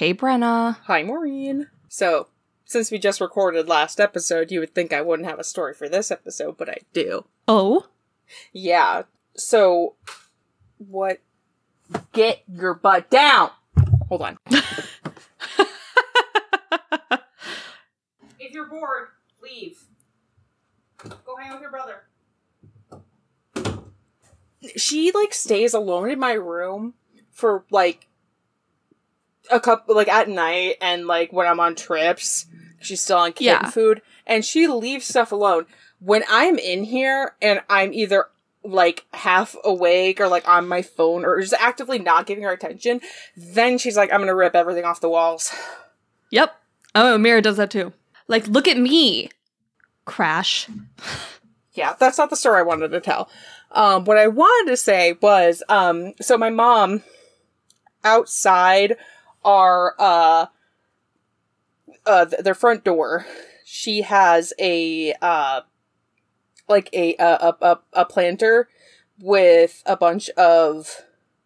Hey, Brenna. Hi, Maureen. So, since we just recorded last episode, you would think I wouldn't have a story for this episode, but I do. Oh? Yeah. So, what? Get your butt down! Hold on. if you're bored, leave. Go hang out with your brother. She, like, stays alone in my room for, like, a couple, like, at night and, like, when I'm on trips. She's still on kitten Yeah. food. And she leaves stuff alone. When I'm in here and I'm either like half awake or like on my phone or just actively not giving her attention, then she's like, I'm gonna rip everything off the walls. Yep. Oh, Mira does that too. Like, look at me. Crash. Yeah, that's not the story I wanted to tell. Um, what I wanted to say was, um, so my mom outside our, uh, uh, th- their front door, she has a, uh, like a, a, a, a, planter with a bunch of,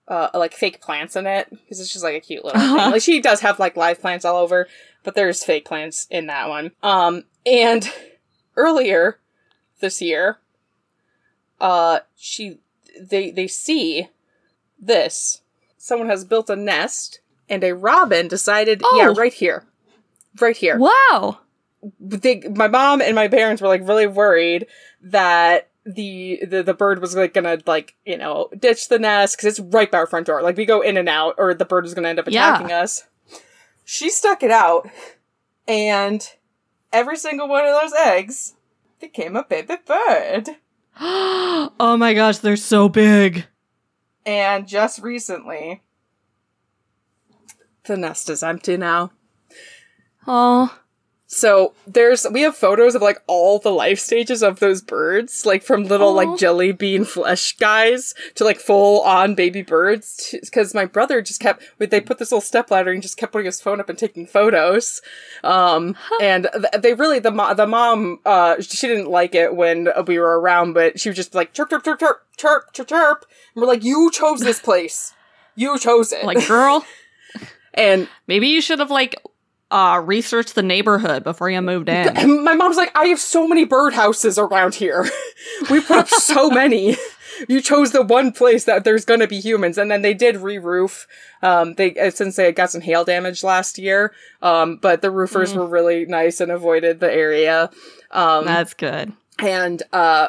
uh, like fake plants in it. Cause it's just like a cute little Uh-huh. thing. Like she does have like live plants all over, but there's fake plants in that one. Um, and earlier this year, uh, she, they, they see this. Someone has built a nest and a robin decided, yeah, Oh. right here. Right here Wow. they, my mom and my parents were like really worried that the the, the bird was like gonna like you know ditch the nest because it's right by our front door like we go in and out or the bird is gonna end up Yeah. attacking us she stuck it out and every single one of those eggs became a baby bird oh my gosh, they're so big. and just recently the nest is empty now Oh. So there's we have photos of like all the life stages of those birds, like from little Aw. like jelly bean flesh guys to like full on baby birds. Because my brother just kept they put this little step ladder and just kept putting his phone up and taking photos. Um, and th- they really the mo- the mom uh she didn't like it when we were around, but she was just like chirp chirp chirp chirp chirp chirp chirp. And we're like, you chose this place, you chose it. Like, girl, and maybe you should have, like, uh, researched the neighborhood before you moved in. My mom's like, I have so many birdhouses around here. we put up so many. You chose the one place that there's gonna be humans, and then they did re-roof. Um, they uh, since they got some hail damage last year. Um, but the roofers Mm. were really nice and avoided the area. Um, That's good. and uh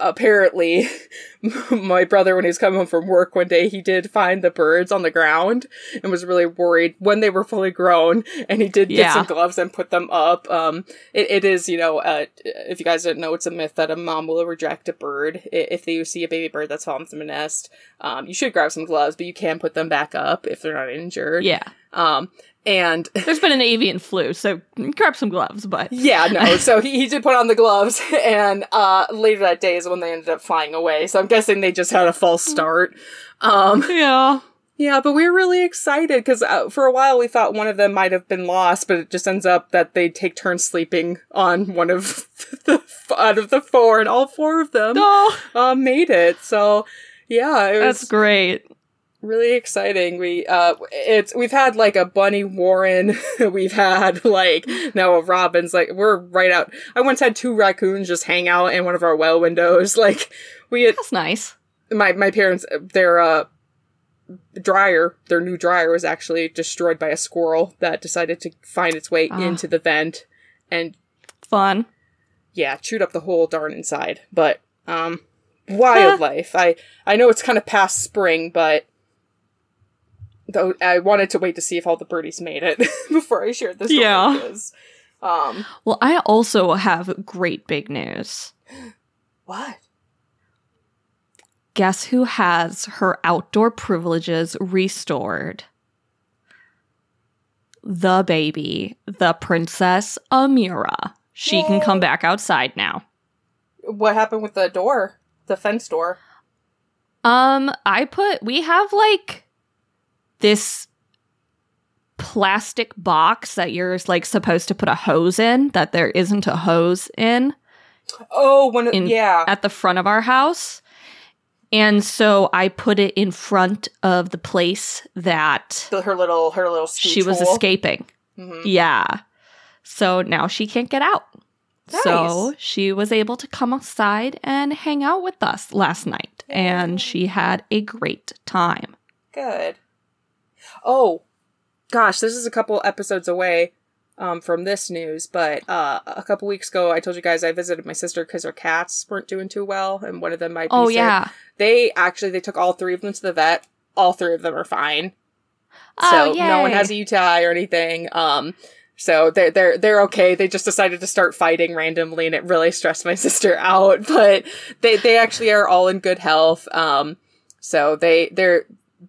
apparently my brother when he was coming home from work one day he did find the birds on the ground and was really worried when they were fully grown and he did get Yeah. some gloves and put them up um it, it is you know uh if you guys didn't know it's a myth that a mom will reject a bird if they see a baby bird that's fallen from a nest um you should grab some gloves but you can put them back up if they're not injured Yeah. um and There's been an avian flu, so grab some gloves, but. Yeah, no. So he, he did put on the gloves, and uh, later that day is when they ended up flying away. So I'm guessing they just had a false start. Um, Yeah. yeah, but we were really excited because uh, for a while we thought one of them might have been lost, but it just ends up that they take turns sleeping on one of the out of the four, and all four of them Oh, uh, made it. So yeah, it was that's great. Really exciting. We uh it's we've had like a bunny warren, we've had like now a robin's like we're right out. I once had two raccoons just hang out in one of our well windows. Like we had That's nice. my my parents their uh dryer, their new dryer was actually destroyed by a squirrel that decided to find its way Ah. into the vent and Fun. yeah, chewed up the whole darn inside. But um wildlife. I I know it's kind of past spring, but though I wanted to wait to see if all the birdies made it before I shared this. Yeah. Um. Well, I also have great big news. What? Guess who has her outdoor privileges restored? The baby, the princess Amira. She can come back outside now. What happened with the door? The fence door. Um, I put we have like this plastic box that you're like supposed to put a hose in that there isn't a hose in Oh, when it, In- yeah. at the front of our house. And so I put it in front of the place that The- her little her little she was hole. escaping. Mhm. Yeah. So now she can't get out. So she was able to come outside and hang out with us last night. And she had a great time. Good. Oh, gosh, this is a couple episodes away um, from this news, but uh, a couple weeks ago, I told you guys I visited my sister because her cats weren't doing too well, and one of them might be Oh, sick. yeah. They actually they took all three of them to the vet. All three of them are fine. Oh, so no one has a UTI or anything. Um, so they're they're they're okay. They just decided to start fighting randomly, and it really stressed my sister out. But they they actually are all in good health. Um, so they they're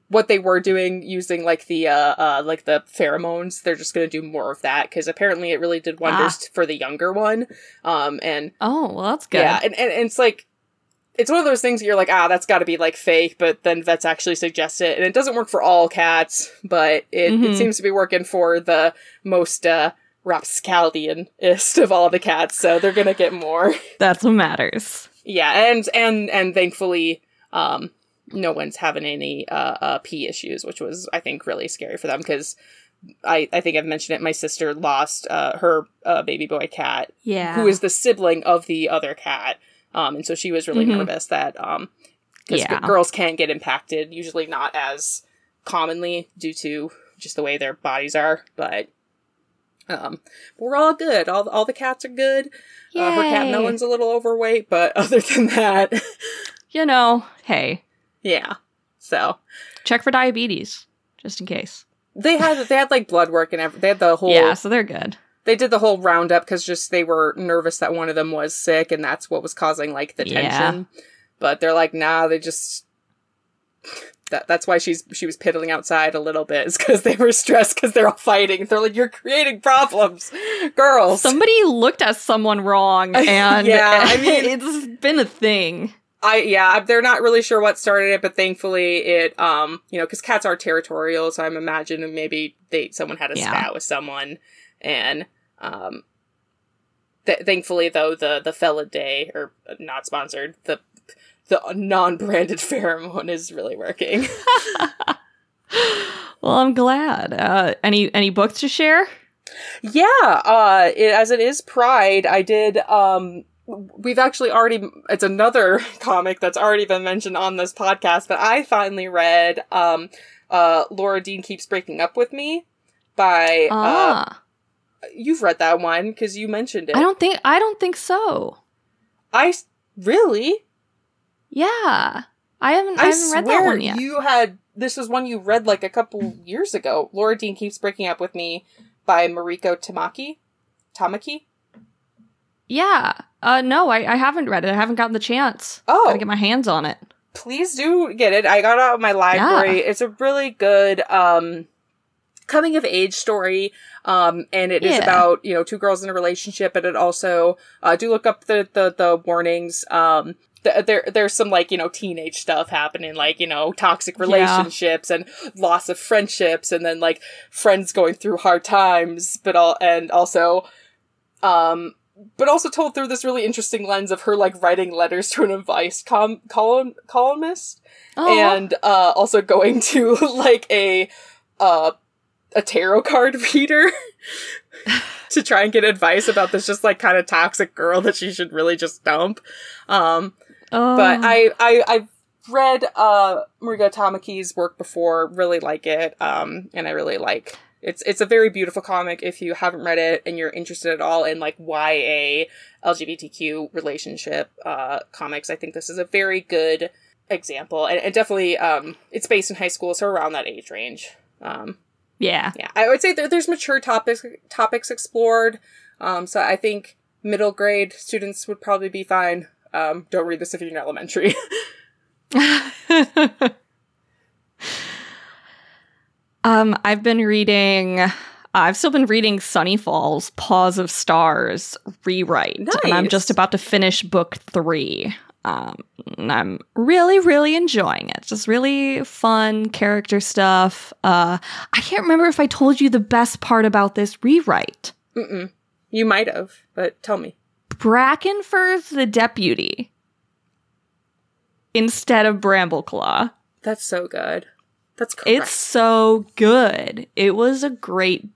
what they were doing using like the uh, uh like the pheromones. They're just gonna do more of that because apparently it really did wonders for the younger one. Um, and Oh, well, that's good. yeah, and, and, and it's like it's one of those things you're like, ah, that's got to be like fake, but then vets actually suggest it, and it doesn't work for all cats, but it, it Mhm. seems to be working for the most uh, rapscaldianist of all the cats, so they're gonna get more. That's what matters. yeah, and and and thankfully, um, no one's having any uh, uh pee issues, which was I think really scary for them because. I, I think I've mentioned it. My sister lost uh, her uh, baby boy cat Yeah. who is the sibling of the other cat. Um, and so she was really Mhm. nervous that um, because Yeah. girls can't get impacted, usually not as commonly due to just the way their bodies are, but um, we're all good. All all the cats are good. Uh, her cat. Melon's a little overweight, but other than that, You know, hey, yeah. So check for diabetes, just in case. they had they had like blood work and everything. They had the whole Yeah, so they're good. they did the whole roundup because just they were nervous that one of them was sick and that's what was causing like the Yeah. tension but they're like nah they just that, that's why she's she was piddling outside a little bit is because they were stressed because they're all fighting they're like you're creating problems girls Somebody looked at someone wrong, and Yeah, I mean- it's been a thing. I yeah, they're not really sure what started it, but thankfully it um you know because cats are territorial, so I'm imagining maybe they someone had a Yeah. spat with someone, and um th- thankfully though the the Feliway or uh, not sponsored the the non-branded pheromone is really working. Well, I'm glad. Uh, any any books to share? Yeah, uh, it, as it is Pride, I did. Um, we've actually already. It's another comic that's already been mentioned on this podcast, but I finally read. Um, uh, Laura Dean keeps breaking up with me. By uh, Ah, you've read that one because you mentioned it. I don't think I don't think so. i really. Yeah, I haven't. I, I, haven't read that one yet. you had. This was one you read like a couple years ago. Laura Dean keeps breaking up with me by Mariko Tamaki. Tamaki. Yeah. Uh, no, I, I haven't read it. I haven't gotten the chance. Oh. Gotta get my hands on it. please do get it. I got it out of my library. It's a really good um coming of age story. Um and it is Yeah. about, you know, two girls in a relationship but it also uh do look up the the, the warnings. Um th- there there's some like, you know, teenage stuff happening like, you know, toxic Yeah. relationships and loss of friendships and then like friends going through hard times, but all and also um but also told through this really interesting lens of her like writing letters to an advice com- column columnist Oh, and uh also going to like a uh a tarot card reader to try and get advice about this just like kind of toxic girl that she should really just dump um oh. but I, I I've read uh Mariko Tamaki's work before, really like it. Um and I really like it's it's a very beautiful comic if you haven't read it and you're interested at all in like YA LGBTQ relationship uh comics. I think this is a very good example. And, and definitely um it's based in high school, so around that age range. Um yeah. yeah, I would say there, there's mature topics topics explored. Um, so I think middle grade students would probably be fine. Um, don't read this if you're in elementary. um, I've been reading. I've still been reading Sunny Falls, Paws of Stars rewrite, and I'm just about to finish book three. Um, and I'm really, really enjoying it. Just really fun character stuff. Uh, I can't remember if I told you the best part about this rewrite. Mm-mm. You might have, but tell me. Brackenfur's the deputy. instead of Brambleclaw. That's so good. That's correct. It's so good. It was a great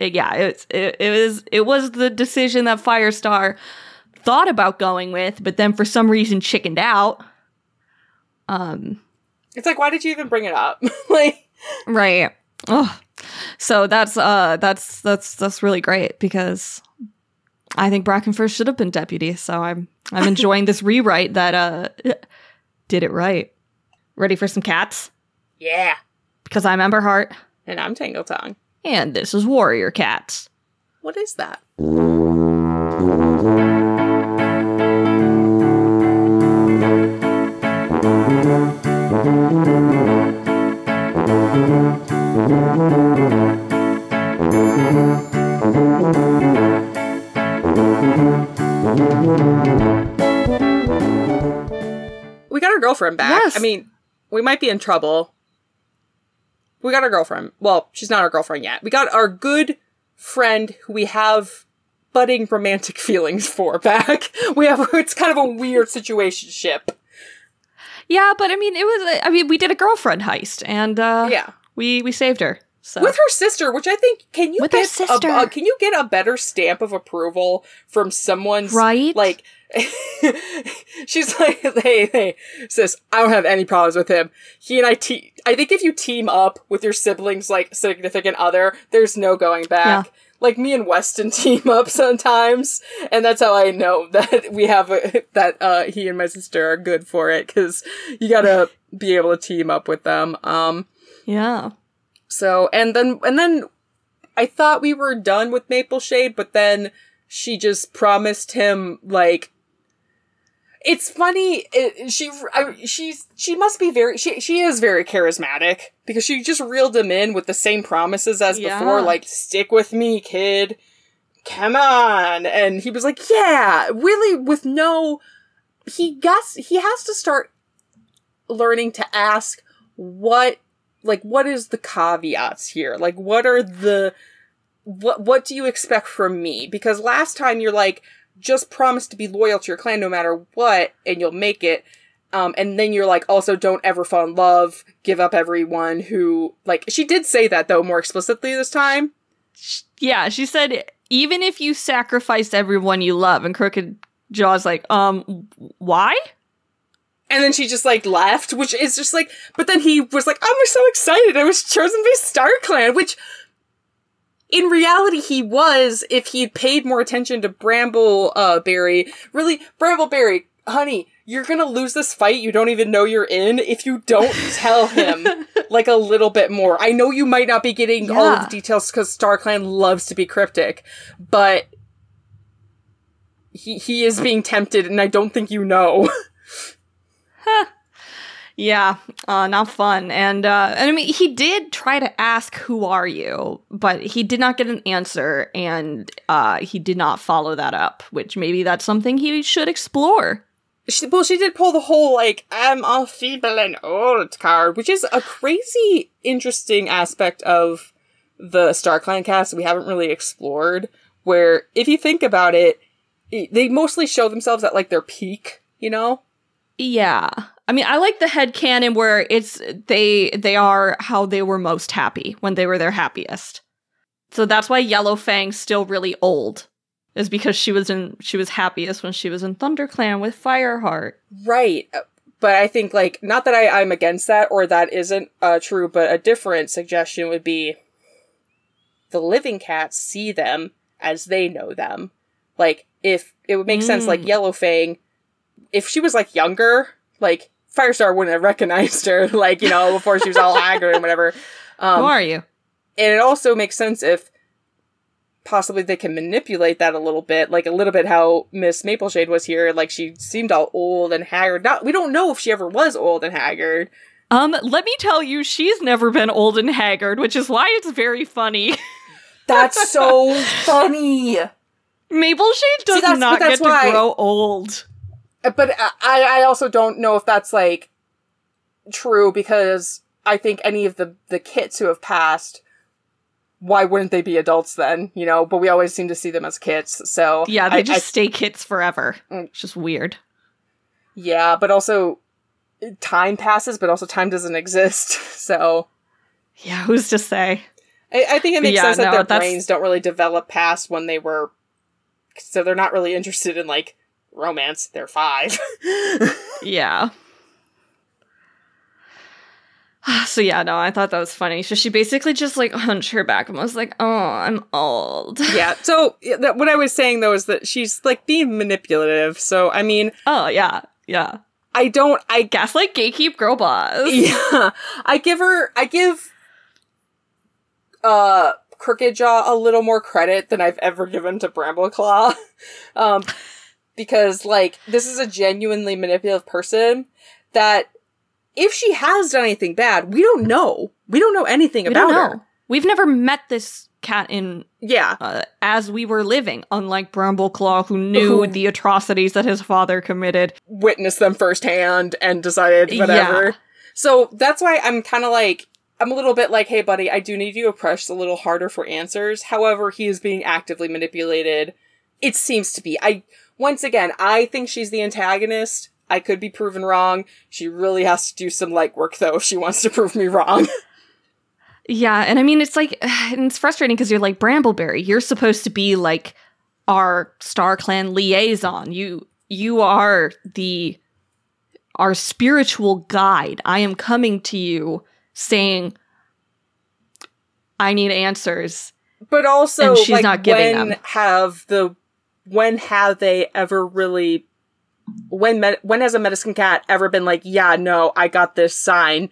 yeah, it's it, it was it was the decision that Firestar thought about going with, but then for some reason chickened out. Um It's like why did you even bring it up? like right. Oh. So that's uh that's that's that's really great because I think Brackenfurst should have been deputy, so I'm I'm enjoying this rewrite that uh did it right. Ready for some cats? Yeah. Because I'm Ember Emberheart. And I'm Tangle Tongue. And this is Warrior Cats. What is that? We got our girlfriend back. Yes. I mean, we might be in trouble. We got our girlfriend. Well, she's not our girlfriend yet. We got our good friend who we have budding romantic feelings for back. We have it's kind of a weird situation ship. Yeah, but I mean, it was. I mean, we did a girlfriend heist, and uh, Yeah. we we saved her. So With her sister, which I think can you With get a- can you get a better stamp of approval from someone's Right? Like she's like, hey, hey, sis, I don't have any problems with him. He and I te- I think if you team up with your siblings like significant other, there's no going back. Yeah. Like me and Weston team up sometimes, and that's how I know that we have a, that uh he and my sister are good for it because you gotta be able to team up with them. Um, yeah, so and then and then I thought we were done with Maple Shade, but then she just promised him like it's funny. It, she I, she's she must be very she she is very charismatic because she just reeled him in with the same promises as Yeah. before, like stick with me, kid. Come on, and he was like, yeah, really, with no. He guess he has to start learning to ask what like what is the caveats here like what are the what what do you expect from me because last time you're like just promise to be loyal to your clan no matter what and you'll make it um and then you're like also don't ever fall in love give up everyone who like she did say that though more explicitly this time yeah. She said, even if you sacrifice everyone you love, and Crooked Jaw's like, um, why? And then she just like left which is just like but then he was like i'm so excited. I was chosen by star clan which in reality he was if he'd paid more attention to bramble uh berry really Bramble brambleberry honey you're gonna lose this fight you don't even know you're in if you don't tell him like a little bit more. I know you might not be getting all of the details because star clan loves to be cryptic but he, he is being tempted and i don't think you know Yeah, uh, not fun. And uh, and I mean, he did try to ask, "Who are you?" But he did not get an answer, and uh, he did not follow that up. Which maybe that's something he should explore. She, well, she did pull the whole like "I'm all feeble and old" card, which is a crazy, interesting aspect of the Star Clan cast we haven't really explored. Where, if you think about it, they mostly show themselves at like their peak, you know. Yeah. I mean, I like the head canon where it's they they are how they were most happy when they were their happiest. So that's why Yellow Fang's still really old. Is because she was in she was happiest when she was in ThunderClan with Fireheart. Right. Uh, But I think like not that I, I'm against that or that isn't uh, true, but a different suggestion would be the living cats see them as they know them. Like if it would make sense, like Mm. Yellowfang, if she was like younger, like Firestar wouldn't have recognized her, like you know before she was all haggard and whatever. Who Um, are you? and it also makes sense if possibly they can manipulate that a little bit, like a little bit how Miss Mapleshade was here. Like she seemed all old and haggard. Not we don't know if she ever was old and haggard. Um, let me tell you, she's never been old and haggard, which is why it's very funny. That's so funny. Mapleshade does that's- not get to why- grow old. But I I also don't know if that's like true because I think any of the the kits who have passed. Why wouldn't they be adults then? You know, but we always seem to see them as kids. So Yeah, they I- I just stay kids forever. Mm. It's just weird. Yeah, but also time passes, but also time doesn't exist. So Yeah, who's to say? I, I think it makes Yeah, sense that no, their that's- brains don't really develop past when they were. So they're not really interested in like romance. They're five. Yeah. So yeah, no, I thought that was funny. So she basically just like hunched her back and was like, "Oh, I'm old." yeah. So that, what I was saying though is that she's like being manipulative. So I mean, Oh yeah, yeah. I don't. I Gaslight gatekeep girl boss. yeah. I give her. I give. Uh, Crooked Jaw a little more credit than I've ever given to Brambleclaw, um, because like this is a genuinely manipulative person that if she has done anything bad, we don't know. We don't know anything We about know. her. We've never met this cat in Yeah. uh, as we were living, unlike Brambleclaw, who knew the atrocities that his father committed. witnessed them firsthand and decided whatever. Yeah. So that's why I'm kind of like, I'm a little bit like, hey, buddy, I do need you to press a little harder for answers. However, he is being actively manipulated. It seems to be. I, once again, I think she's the antagonist. I could be proven wrong. She really has to do some legwork, though, if she wants to prove me wrong. Yeah, and I mean it's like and it's frustrating because you're like Brambleberry. You're supposed to be like our Star Clan liaison. You you are the our spiritual guide. I am coming to you saying I need answers. But also, And she's like, not giving when them. have the when have they ever really when med- when has a medicine cat ever been like, yeah, no, I got this sign?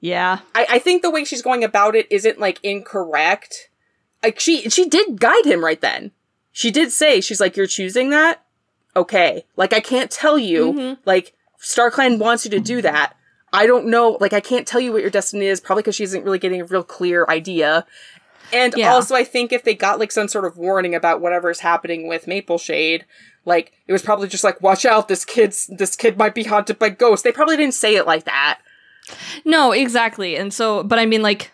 Yeah. I, I think the way she's going about it isn't like incorrect. Like she she did guide him right then. She did say she's like, you're choosing that, okay? Like I can't tell you. Mhm. Like StarClan wants you to do that. I don't know. Like I can't tell you what your destiny is. Probably because she isn't really getting a real clear idea. And Yeah. also, I think if they got like some sort of warning about whatever's happening with Maple Shade, like it was probably just like, watch out, this kid's this kid might be haunted by ghosts. They probably didn't say it like that. No, exactly. And so, but I mean, like,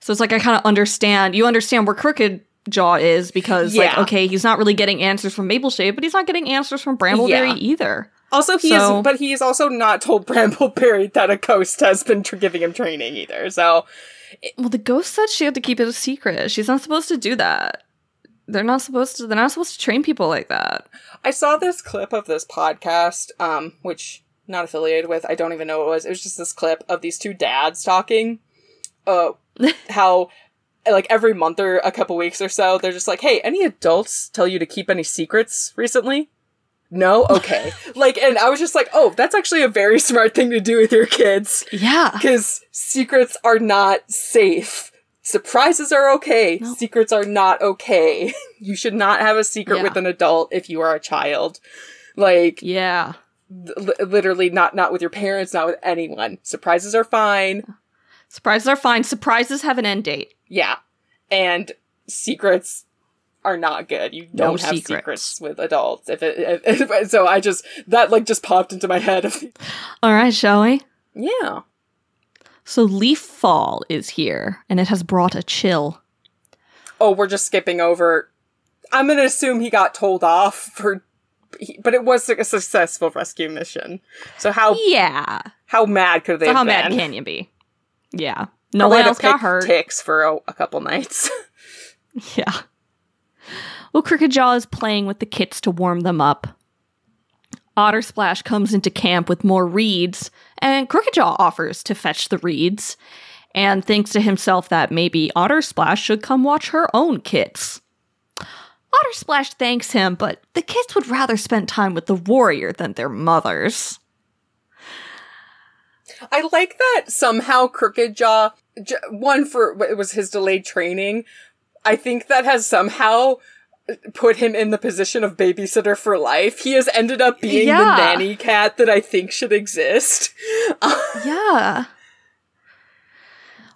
so it's like I kind of understand. You understand where Crooked Jaw is because, like, okay, he's not really getting answers from Mapleshade, but he's not getting answers from Brambleberry Yeah. either. Also, he So- is, but he is also not told Brambleberry that a ghost has been tr- giving him training either. So, Well, the ghost said she had to keep it a secret. She's not supposed to do that. They're not supposed to. They're not supposed to train people like that. I saw this clip of this podcast, um, which not affiliated with. I don't even know what it was. It was just this clip of these two dads talking. Uh, how like every month or a couple weeks or so, they're just like, "Hey, any adults tell you to keep any secrets recently?" No, okay. like, and I was just like, "Oh, that's actually a very smart thing to do with your kids." Yeah. Because secrets are not safe. Surprises are okay. No. Secrets are not okay. you should not have a secret Yeah. with an adult if you are a child. Like, Yeah. li- literally not, not with your parents, not with anyone. Surprises are fine. Surprises are fine. Surprises have an end date. Yeah. And secrets are not good. You don't have secrets. secrets. with adults. If it, if, if- so I just, that like just popped into my head. All right, shall we? yeah. So Leaf Fall is here, and it has brought a chill. oh, we're just skipping over. I'm gonna assume he got told off for, but it was a successful rescue mission. So how Yeah. how mad could they So how mad can you be? Yeah. No Probably one else got hurt. Ticks for a, a couple nights. Yeah. Well, Crooked Jaw is playing with the kits to warm them up. Otter Splash comes into camp with more reeds, and Crooked Jaw offers to fetch the reeds, and thinks to himself that maybe Otter Splash should come watch her own kits. Otter Splash thanks him, but the kids would rather spend time with the warrior than their mothers. I like that somehow Crooked Jaw, one for it was his delayed training. I think that has somehow put him in the position of babysitter for life. He has ended up being Yeah. the nanny cat that I think should exist. Yeah.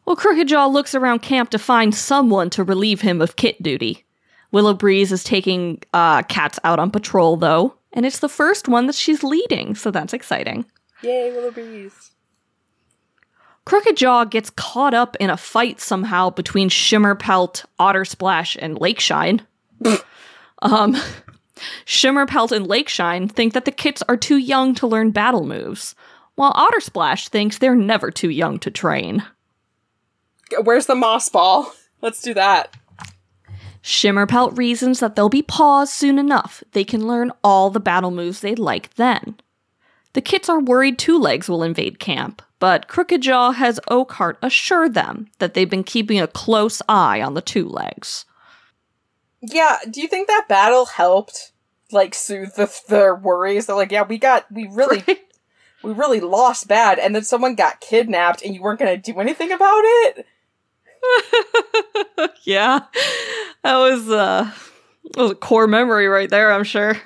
Well, Crooked Jaw looks around camp to find someone to relieve him of kit duty. Willow Breeze is taking uh, cats out on patrol, though, and it's the first one that she's leading, so that's exciting. Yay, Willow Breeze. Crooked Jaw gets caught up in a fight somehow between Shimmerpelt, Otter Splash, and Lakeshine. um, Shimmerpelt and Lakeshine think that the kits are too young to learn battle moves, while Otter Splash thinks they're never too young to train. Where's the moss ball? Let's do that. Shimmerpelt reasons that they'll be paws soon enough. They can learn all the battle moves they'd like then. The kits are worried Two Legs will invade camp, but Crooked Jaw has Oakheart assure them that they've been keeping a close eye on the Two Legs. Yeah, do you think that battle helped, like, soothe the, their worries? They're like, yeah, we got, we really, we really lost bad, and then someone got kidnapped, and you weren't gonna do anything about it? yeah, that was uh, that was a core memory right there. I'm sure.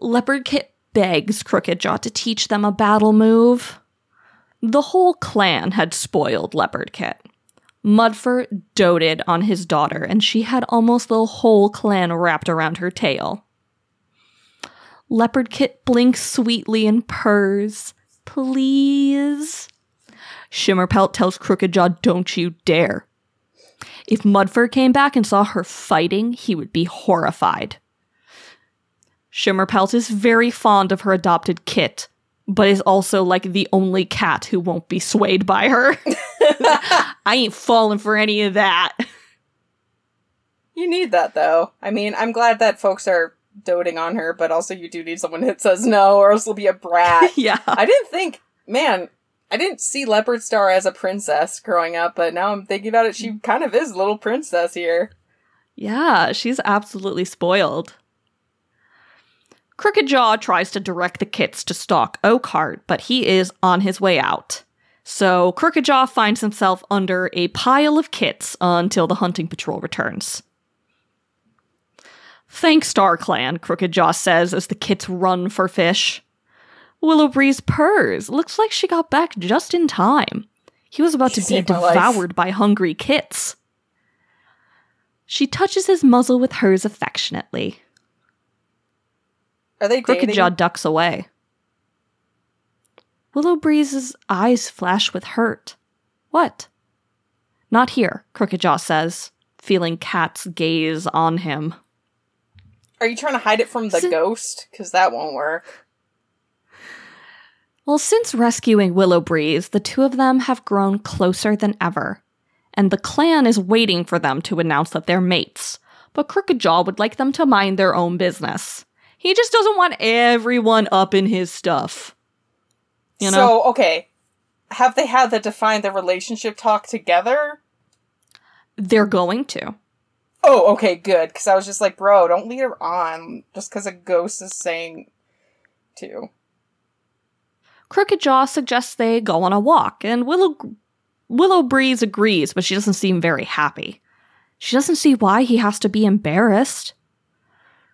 Leopard Kit begs Crooked Jaw to teach them a battle move. The whole clan had spoiled Leopard Kit. Mudfur doted on his daughter, and she had almost the whole clan wrapped around her tail. Leopard Kit blinks sweetly and purrs. Please. Shimmerpelt tells Crooked Jaw, Don't you dare. If Mudfur came back and saw her fighting, he would be horrified. Shimmerpelt is very fond of her adopted Kit, but is also like the only cat who won't be swayed by her. I ain't falling for any of that. You need that though. I mean, I'm glad that folks are doting on her, but also you do need someone that says no, or else you'll be a brat. yeah. I didn't think, man, I didn't see Leopard Star as a princess growing up, but now I'm thinking about it, she kind of is a little princess here. Yeah, she's absolutely spoiled. Crooked Jaw tries to direct the kits to stalk Oakheart, but he is on his way out. So Crooked Jaw finds himself under a pile of kits until the hunting patrol returns. Thanks, Star Clan, Crooked Jaw says as the kits run for fish. Willow Breeze purrs. Looks like she got back just in time. He was about She to be saved my life. devoured by hungry kits. She touches his muzzle with hers affectionately. Are they Crooked dating? Jaw ducks away. Willow Breeze's eyes flash with hurt. What? Not here, Crooked Jaw says, feeling Cat's gaze on him. Are you trying to hide it from the Si- ghost? Because that won't work. Well, since rescuing Willow Breeze, the two of them have grown closer than ever, and the clan is waiting for them to announce that they're mates. But Crooked Jaw would like them to mind their own business. He just doesn't want everyone up in his stuff. You know? So, okay. Have they had the define the relationship talk together? They're going to. Oh, okay, good. Because I was just like, bro, don't lead her on just because a ghost is saying to. Crooked Jaw suggests they go on a walk, and Willow Willow Breeze agrees, but she doesn't seem very happy. She doesn't see why he has to be embarrassed.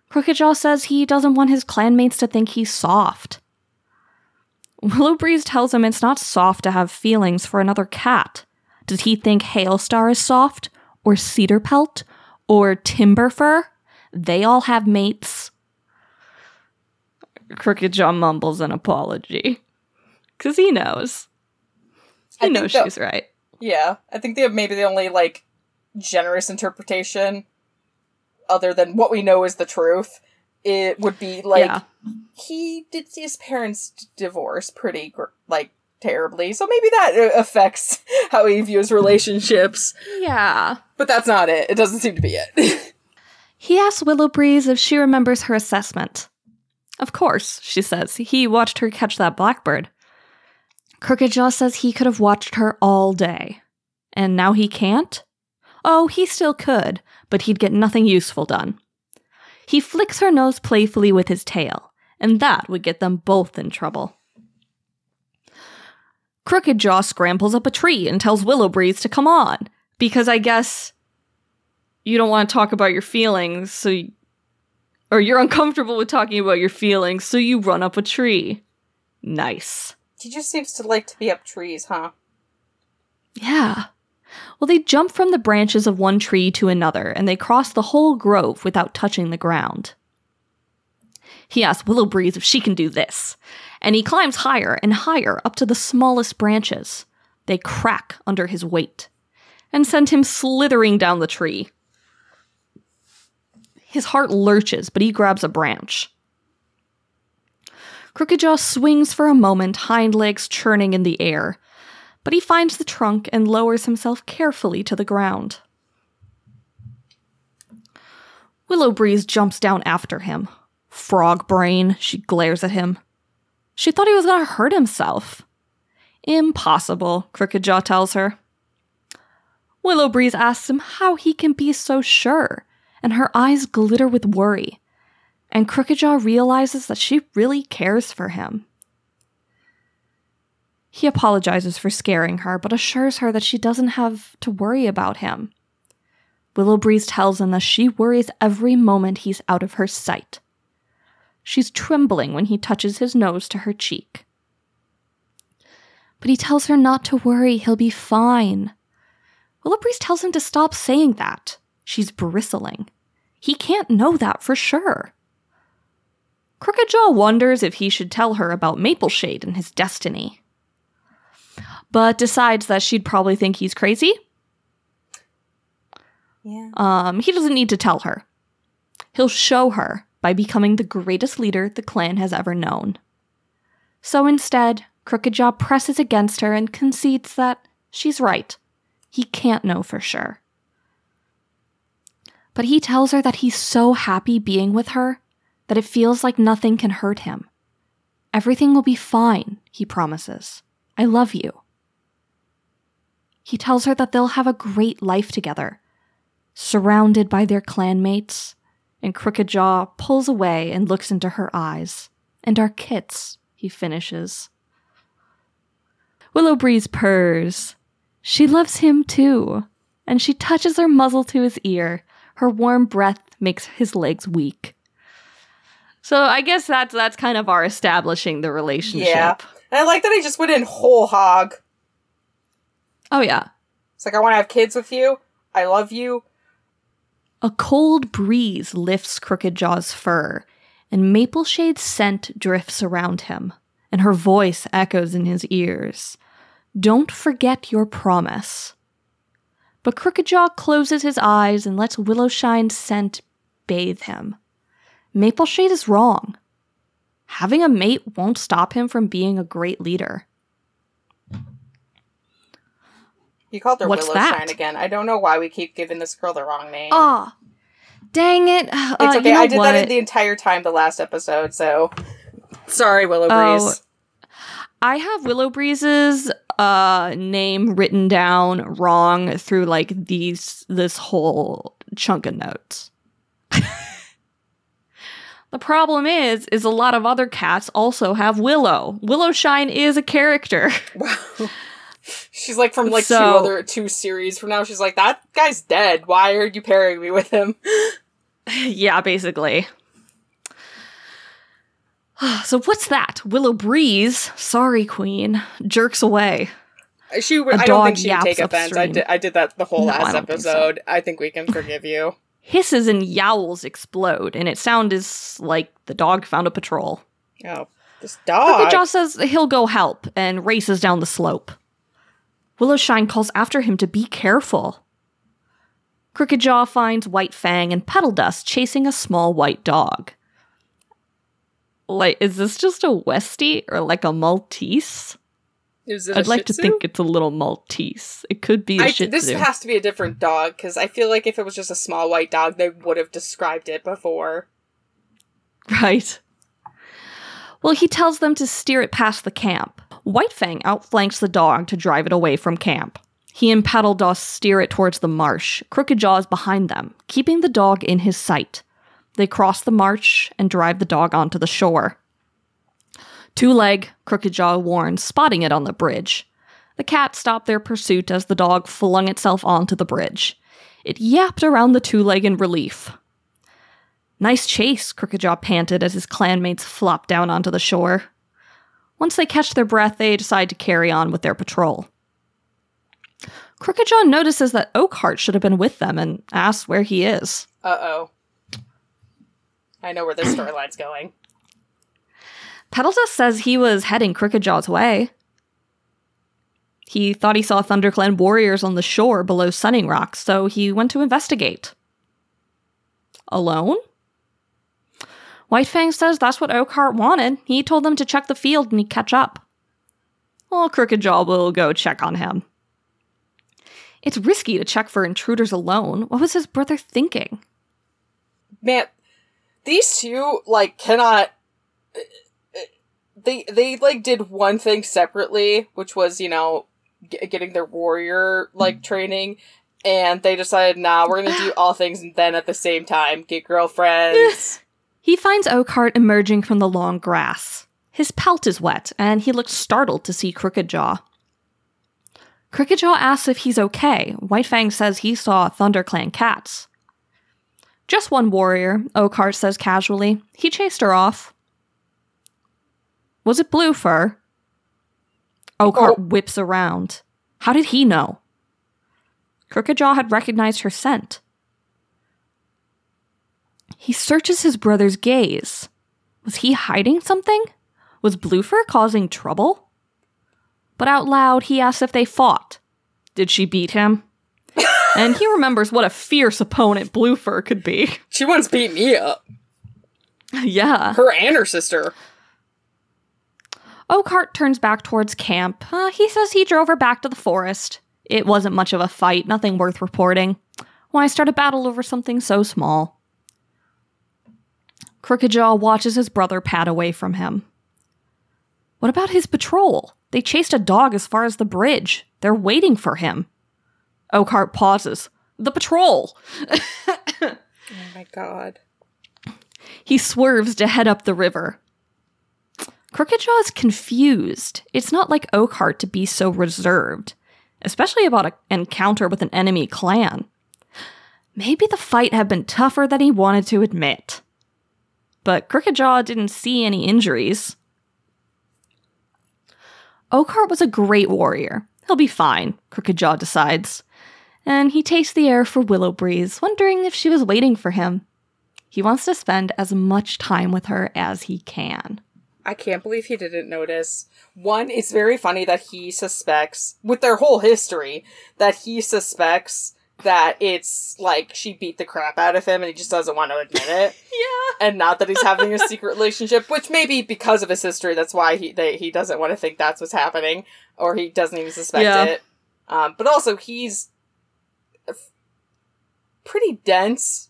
Crooked Jaw says he doesn't want his clanmates to think he's soft. Willow Breeze tells him it's not soft to have feelings for another cat. Does he think Hailstar is soft? Or Cedar Pelt? Or Timberfur? They all have mates. Crooked Jaw mumbles an apology. Because he knows. I He think knows she's right. Yeah, I think they have maybe the only like generous interpretation, other than what we know is the truth. It would be like yeah. he did see his parents divorce pretty gr- like terribly, so maybe that uh, affects how he views relationships. Yeah. But that's not it. It doesn't seem to be it. He asks Willow Breeze if she remembers her assessment. Of course, she says. He watched her catch that blackbird. Crooked Jaw says he could have watched her all day. And now he can't? Oh, he still could, but he'd get nothing useful done. He flicks her nose playfully with his tail, and that would get them both in trouble. Crooked Jaw scrambles up a tree and tells Willow Breeze to come on, because I guess you don't want to talk about your feelings, so you, or you're uncomfortable with talking about your feelings, so you run up a tree. Nice. he just seems to like to be up trees, huh? Yeah. Well, they jump from the branches of one tree to another, and they cross the whole grove without touching the ground. He asks Willow Breeze if she can do this, and he climbs higher and higher up to the smallest branches. They crack under his weight and send him slithering down the tree. His heart lurches, but he grabs a branch. Crooked Jaw swings for a moment, hind legs churning in the air, but he finds the trunk and lowers himself carefully to the ground. Willow Breeze jumps down after him. Frog brain, she glares at him. She thought he was going to hurt himself. Impossible, Crooked Jaw tells her. Willow Breeze asks him how he can be so sure, and her eyes glitter with worry. And Crooked Jaw realizes that she really cares for him. He apologizes for scaring her, but assures her that she doesn't have to worry about him. Willow Breeze tells him that she worries every moment he's out of her sight. She's trembling when he touches his nose to her cheek. But he tells her not to worry, he'll be fine. Willow Breeze tells him to stop saying that. She's bristling. He can't know that for sure. Crooked Jaw wonders if he should tell her about Mapleshade and his destiny. But decides that she'd probably think he's crazy. Yeah. Um, he doesn't need to tell her. He'll show her by becoming the greatest leader the clan has ever known. So instead, Crooked Jaw presses against her and concedes that she's right. He can't know for sure. But he tells her that he's so happy being with her that it feels like nothing can hurt him. Everything will be fine, he promises. I love you. He tells her that they'll have a great life together, surrounded by their clanmates, and Crooked Jaw pulls away and looks into her eyes. And our kits, he finishes. Willow Breeze purrs. She loves him too, and she touches her muzzle to his ear. Her warm breath makes his legs weak. So I guess that's that's kind of our establishing the relationship. Yeah. And I like that he just went in whole hog. Oh yeah. It's like, I want to have kids with you. I love you. A cold breeze lifts Crooked Jaw's fur, and Mapleshade's scent drifts around him, and her voice echoes in his ears. Don't forget your promise. But Crooked Jaw closes his eyes and lets Willowshine's scent bathe him. Mapleshade is wrong. Having a mate won't stop him from being a great leader. You called her What's Willow that? Shine again. I don't know why we keep giving this girl the wrong name. Ah, dang it. Uh, it's okay. you know I did what? that the entire time the last episode, so sorry, Willow Oh, I have Willow Breeze's uh name written down wrong through like these this whole chunk of notes. the problem is is a lot of other cats also have Willow. Willowshine is a character. She's like from like two other two series from now. She's like, that guy's dead. Why are you pairing me with him? yeah, basically. So what's that? Willow Breeze, sorry queen, jerks away. Uh, she would. I don't think she'd take yaps offense. I did. I did that the whole No, last don't think so. episode. I think we can forgive you. Hisses and yowls explode, and it sounds like the dog found a patrol. Oh, this dog. Jaw says he'll go help and races down the slope. Willowshine calls after him to be careful. Crooked Jaw finds White Fang and Petal Dust chasing a small white dog. Like, is this just a Westie or like a Maltese? Is it a I'd like to think it's a little Maltese. It could be a I, Shih Tzu. this has to be a different dog because I feel like if it was just a small white dog, they would have described it before. Right. Well, he tells them to steer it past the camp. Whitefang outflanks the dog to drive it away from camp. He and Petal Dust steer it towards the marsh. Crooked Jaw is behind them, keeping the dog in his sight. They cross the marsh and drive the dog onto the shore. Two Leg, Crooked Jaw warns, spotting it on the bridge. The cat stopped their pursuit as the dog flung itself onto the bridge. It yapped around the two leg in relief. Nice chase, Crooked Jaw panted as his clanmates flopped down onto the shore. Once they catch their breath, they decide to carry on with their patrol. Crooked Jaw notices that Oakheart should have been with them and asks where he is. Uh oh. I know where this storyline's going. Petal Dust says he was heading Crooked Jaw's way. He thought he saw ThunderClan warriors on the shore below Sunning Rock, so he went to investigate. Alone? White Fang says that's what Oakheart wanted. He told them to check the field and he'd catch up. Well, Crooked Jaw will go check on him. It's risky to check for intruders alone. What was his brother thinking? Man, these two like cannot. They they like did one thing separately, which was you know g- getting their warrior like mm. training, and they decided, nah, we're gonna do all things and then at the same time get girlfriends. He finds Oakheart emerging from the long grass. His pelt is wet, and he looks startled to see Crooked Jaw. Crooked Jaw asks if he's okay. White Fang says he saw ThunderClan cats. Just one warrior, Oakheart says casually. He chased her off. Was it Bluefur? Oakheart Oh. whips around. How did he know? Crooked Jaw had recognized her scent. He searches his brother's gaze. Was he hiding something? Was Bluefur causing trouble? But out loud, he asks if they fought. Did she beat him? and he remembers what a fierce opponent Bluefur could be. She once beat me up. yeah. Her and her sister. Oakheart turns back towards camp. Uh, he says he drove her back to the forest. It wasn't much of a fight, nothing worth reporting. Why start a battle over something so small? Crooked Jaw watches his brother pad away from him. What about his patrol? They chased a dog as far as the bridge. They're waiting for him. Oakheart pauses. The patrol! Oh my god. He swerves to head up the river. Crooked Jaw is confused. It's not like Oakheart to be so reserved, especially about an encounter with an enemy clan. Maybe the fight had been tougher than he wanted to admit. But Crooked Jaw didn't see any injuries. Oakheart was a great warrior. He'll be fine, Crooked Jaw decides. And he tastes the air for Willow Breeze, wondering if she was waiting for him. He wants to spend as much time with her as he can. I can't believe he didn't notice. One, it's very funny that he suspects, with their whole history, that he suspects that it's like she beat the crap out of him and he just doesn't want to admit it. Yeah. and not that he's having a secret relationship, which may be because of his history. That's why he they, he doesn't want to think that's what's happening, or he doesn't even suspect Yeah. it. Um, but also, he's pretty dense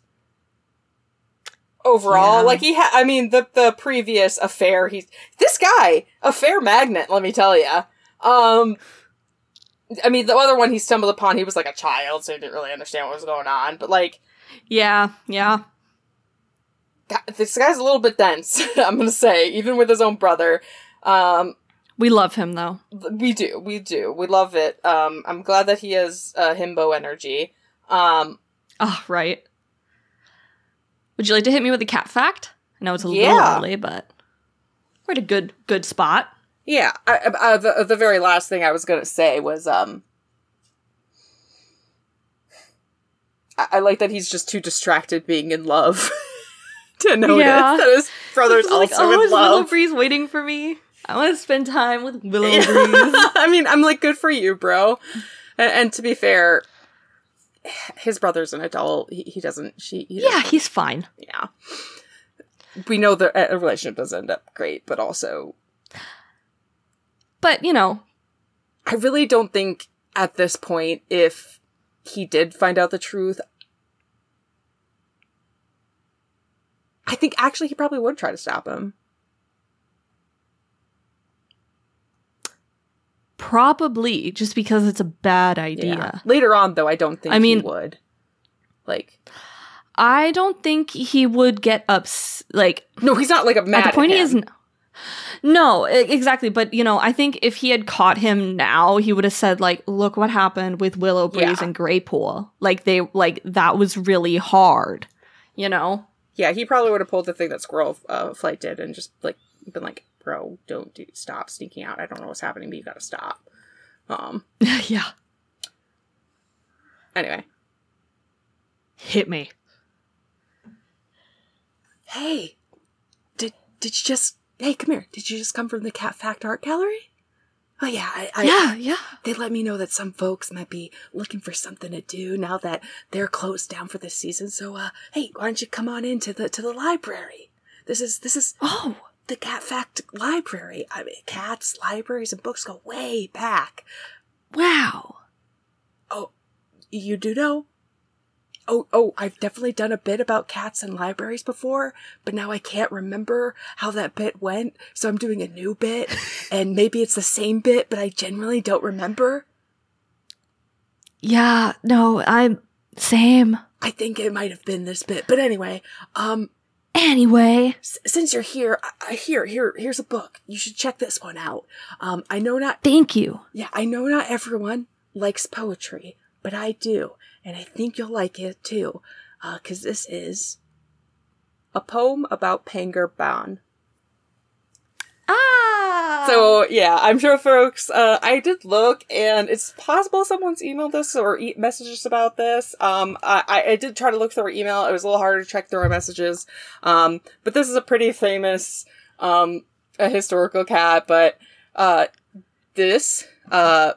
overall. Yeah. Like he had, I mean, the the previous affair. He's this guy, affair magnet. Let me tell you. Um, I mean, the other one he stumbled upon, he was like a child, so he didn't really understand what was going on. But like, Yeah, yeah. This guy's a little bit dense. I'm gonna say, even with his own brother. Um, We love him though. we do, we do, we love it. Um, I'm glad that he has uh, himbo energy. Um, Oh, right. Would you like to hit me with a cat fact? I know it's a Yeah. little early, but we're at a good good spot. Yeah. I, I, the the very last thing I was gonna say was um. I, I like that he's just too distracted being in love to notice Yeah. that his brother's It's like, also oh, in is Willow love. Breeze waiting for me? I want to spend time with Willow. Breeze. I mean, I'm like, good for you, bro. And, and to be fair, his brother's an adult. He, he doesn't. She. He yeah, doesn't- he's fine. yeah. We know that a relationship does end up great, but also, But, you know, I really don't think at this point, if he did find out the truth, I think actually he probably would try to stop him. probably just because it's a bad idea. Later on, though, I don't think I mean- he would. Like, I don't think he would get ups like no, he's not like a mad. at the point at he is n- no exactly but you know i think if he had caught him now he would have said like look what happened with willow breeze Yeah. and Graypool. like they like that was really hard you know Yeah, he probably would have pulled the thing that Squirrel uh, Flight did and just like been like, "Bro, don't do stop sneaking out. I don't know what's happening, but you gotta stop." Um. yeah Anyway, hit me hey, did did you just? Hey, come here. Did you just come from the Cat Fact Art Gallery? Oh yeah, I, I, yeah yeah They let me know that some folks might be looking for something to do now that they're closed down for this season. So, uh, hey, why don't you come on into the to the library? This is this is Oh, the Cat Fact Library. I mean, cats, libraries, and books go way back. wow. Oh, you do know? Oh, oh, I've definitely done a bit about cats and libraries before, but now I can't remember how that bit went, so I'm doing a new bit, and maybe it's the same bit, but I genuinely don't remember. Yeah, no, I'm same. I think it might have been this bit, but anyway, um, Anyway, s- since you're here, I, I here, here, here's a book. You should check this one out. Um, I know not thank you. Yeah, I know not everyone likes poetry, but I do, and I think you'll like it too, because this is a poem about Pangur Bán. Ah. So yeah, I'm sure folks. Uh, I did look, and it's possible someone's emailed us or e- messaged us about this. Um, I, I I did try to look through our email. It was a little harder to check through our messages. Um, but this is a pretty famous um a historical cat. But uh, this uh.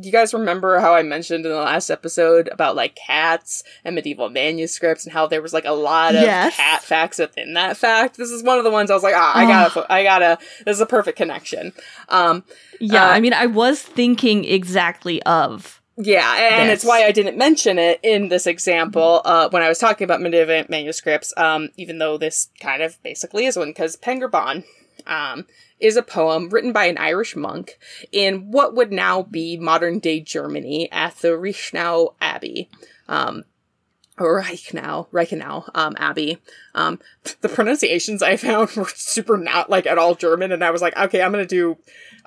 Do you guys remember how I mentioned in the last episode about like cats and medieval manuscripts and how there was like a lot of Yes. cat facts within that fact? This is one of the ones I was like, ah, I gotta, I gotta, this is a perfect connection. Um, yeah, uh, I mean, I was thinking exactly of. yeah, and This. it's why I didn't mention it in this example uh, when I was talking about medieval manuscripts, um, even though this kind of basically is one, because Pangur Bán um, is a poem written by an Irish monk in what would now be modern day Germany at the Reichenau Abbey. Um, Reichenau, Reichenau um, Abbey. Um, the pronunciations I found were super not like at all German, and I was like, okay, I'm gonna do.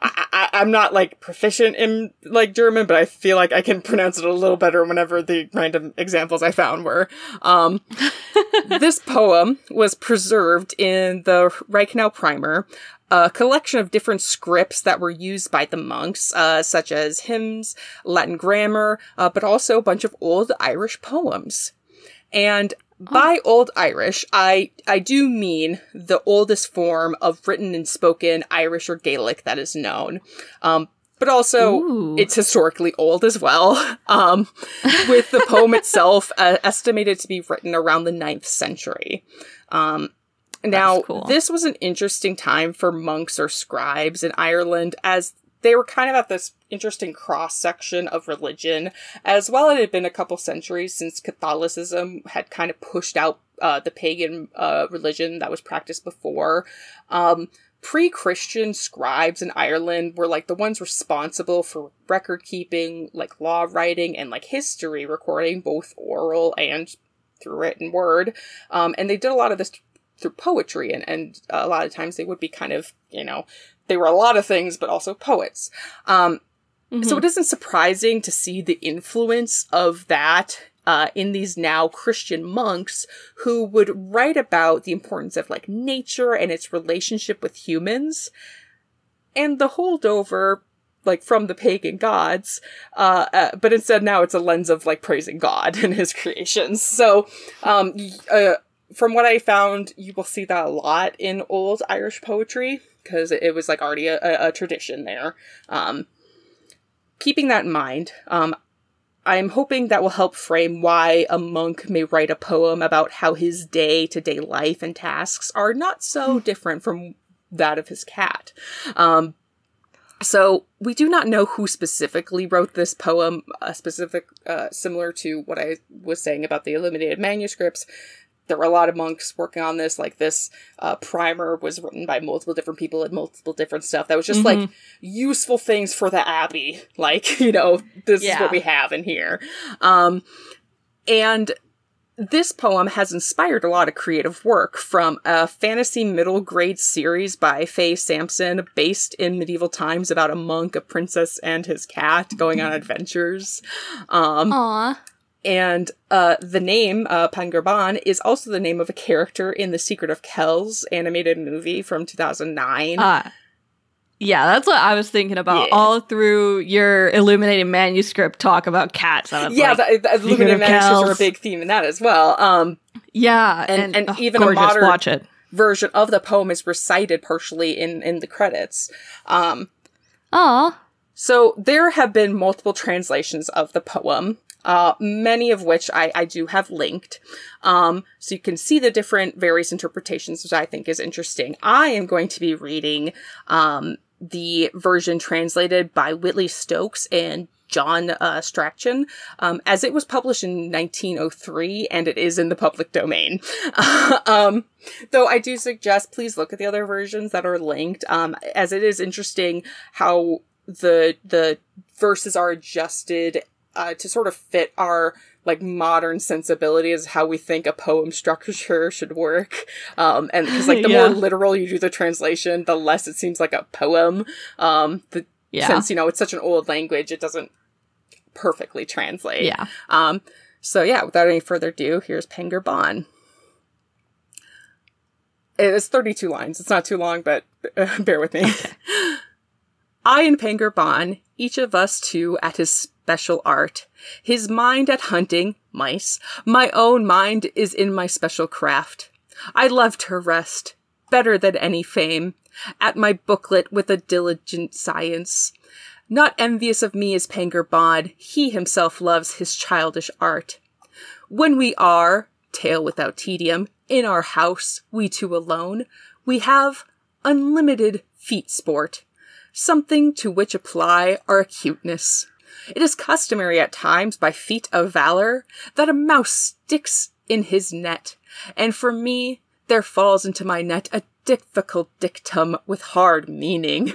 I, I, I'm not like proficient in like German, but I feel like I can pronounce it a little better whenever the random examples I found were. Um, this poem was preserved in the Reichenau Primer, a collection of different scripts that were used by the monks, uh, such as hymns, Latin grammar, uh, but also a bunch of old Irish poems. And by Old Irish, I I do mean the oldest form of written and spoken Irish or Gaelic that is known. Um, but also Ooh. it's historically old as well. Um, with the poem itself uh, estimated to be written around the 9th century. Um, now, cool. this was an interesting time for monks or scribes in Ireland as they were kind of at this interesting cross section of religion, as well it had been a couple centuries since Catholicism had kind of pushed out uh, the pagan uh, religion that was practiced before. Um, pre-Christian scribes in Ireland were like the ones responsible for record keeping, like law writing and like history recording, both oral and through written word. Um, and they did a lot of this through poetry, and and a lot of times they would be kind of you know they were a lot of things, but also poets. Um, so it isn't surprising to see the influence of that uh, in these now Christian monks who would write about the importance of like nature and its relationship with humans, and the holdover like from the pagan gods, uh, uh, but instead now it's a lens of like praising God and His creations. So, um, uh, from what I found, you will see that a lot in old Irish poetry because it was like already a, a, a tradition there. Um, keeping that in mind, um, I'm hoping that will help frame why a monk may write a poem about how his day to day life and tasks are not so different from that of his cat. Um, so we do not know who specifically wrote this poem, uh, specific, uh, similar to what I was saying about the illuminated manuscripts. There were a lot of monks working on this. Like this uh, primer was written by multiple different people and multiple different stuff. That was just like useful things for the abbey. Like you know, this is what we have in here. Um, and this poem has inspired a lot of creative work from a fantasy middle grade series by Fay Sampson based in medieval times about a monk, a princess, and his cat going on adventures. Um, Aw. And uh, the name, uh, Pangur Bán, is also the name of a character in The Secret of Kells animated movie from 2009. Uh, yeah, that's what I was thinking about Yeah. all through your illuminated manuscript talk about cats. Yeah, like, the, the illuminated manuscripts are a big theme in that as well. Um, yeah, and- and, and oh, even a modern- Watch it. version of the poem is recited partially in, in the credits. Um, Aw. So there have been multiple translations of the poem. Uh, many of which I, I do have linked. Um, so you can see the different various interpretations, which I think is interesting. I am going to be reading um, the version translated by Whitley Stokes and John uh, Strachan, um, as it was published in 1903 and it is in the public domain. um, though I do suggest please look at the other versions that are linked, um, as it is interesting how the the verses are adjusted uh, to sort of fit our like modern sensibilities how we think a poem structure should work. Um and because like the Yeah. more literal you do the translation the less it seems like a poem. Um the Yeah. since you know it's such an old language it doesn't perfectly translate. Yeah. um so yeah without any further ado here's Pangur Bán it's 32 lines. It's not too long but uh, bear with me. I and Pangur Bán, each of us two at his special art. His mind at hunting, mice. My own mind is in my special craft. I loved her rest, better than any fame, at my booklet with a diligent science. Not envious of me is Pangur Bán, he himself loves his childish art. When we are, tale without tedium, in our house, we two alone, we have unlimited feet sport something to which apply our acuteness. It is customary at times by feat of valor that a mouse sticks in his net, and for me there falls into my net a difficult dictum with hard meaning.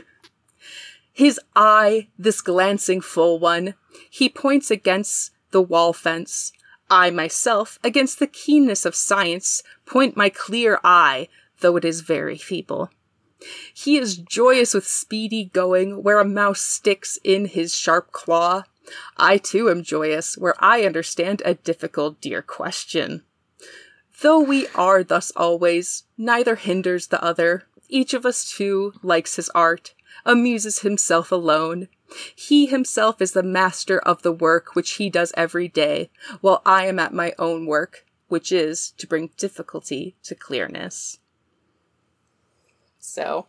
His eye, this glancing full one, he points against the wall fence. I myself, against the keenness of science, point my clear eye, though it is very feeble. He is joyous with speedy going where a mouse sticks in his sharp claw. I too am joyous where I understand a difficult dear question. Though we are thus always, neither hinders the other. Each of us too likes his art, amuses himself alone. He himself is the master of the work which he does every day, while I am at my own work, which is to bring difficulty to clearness. So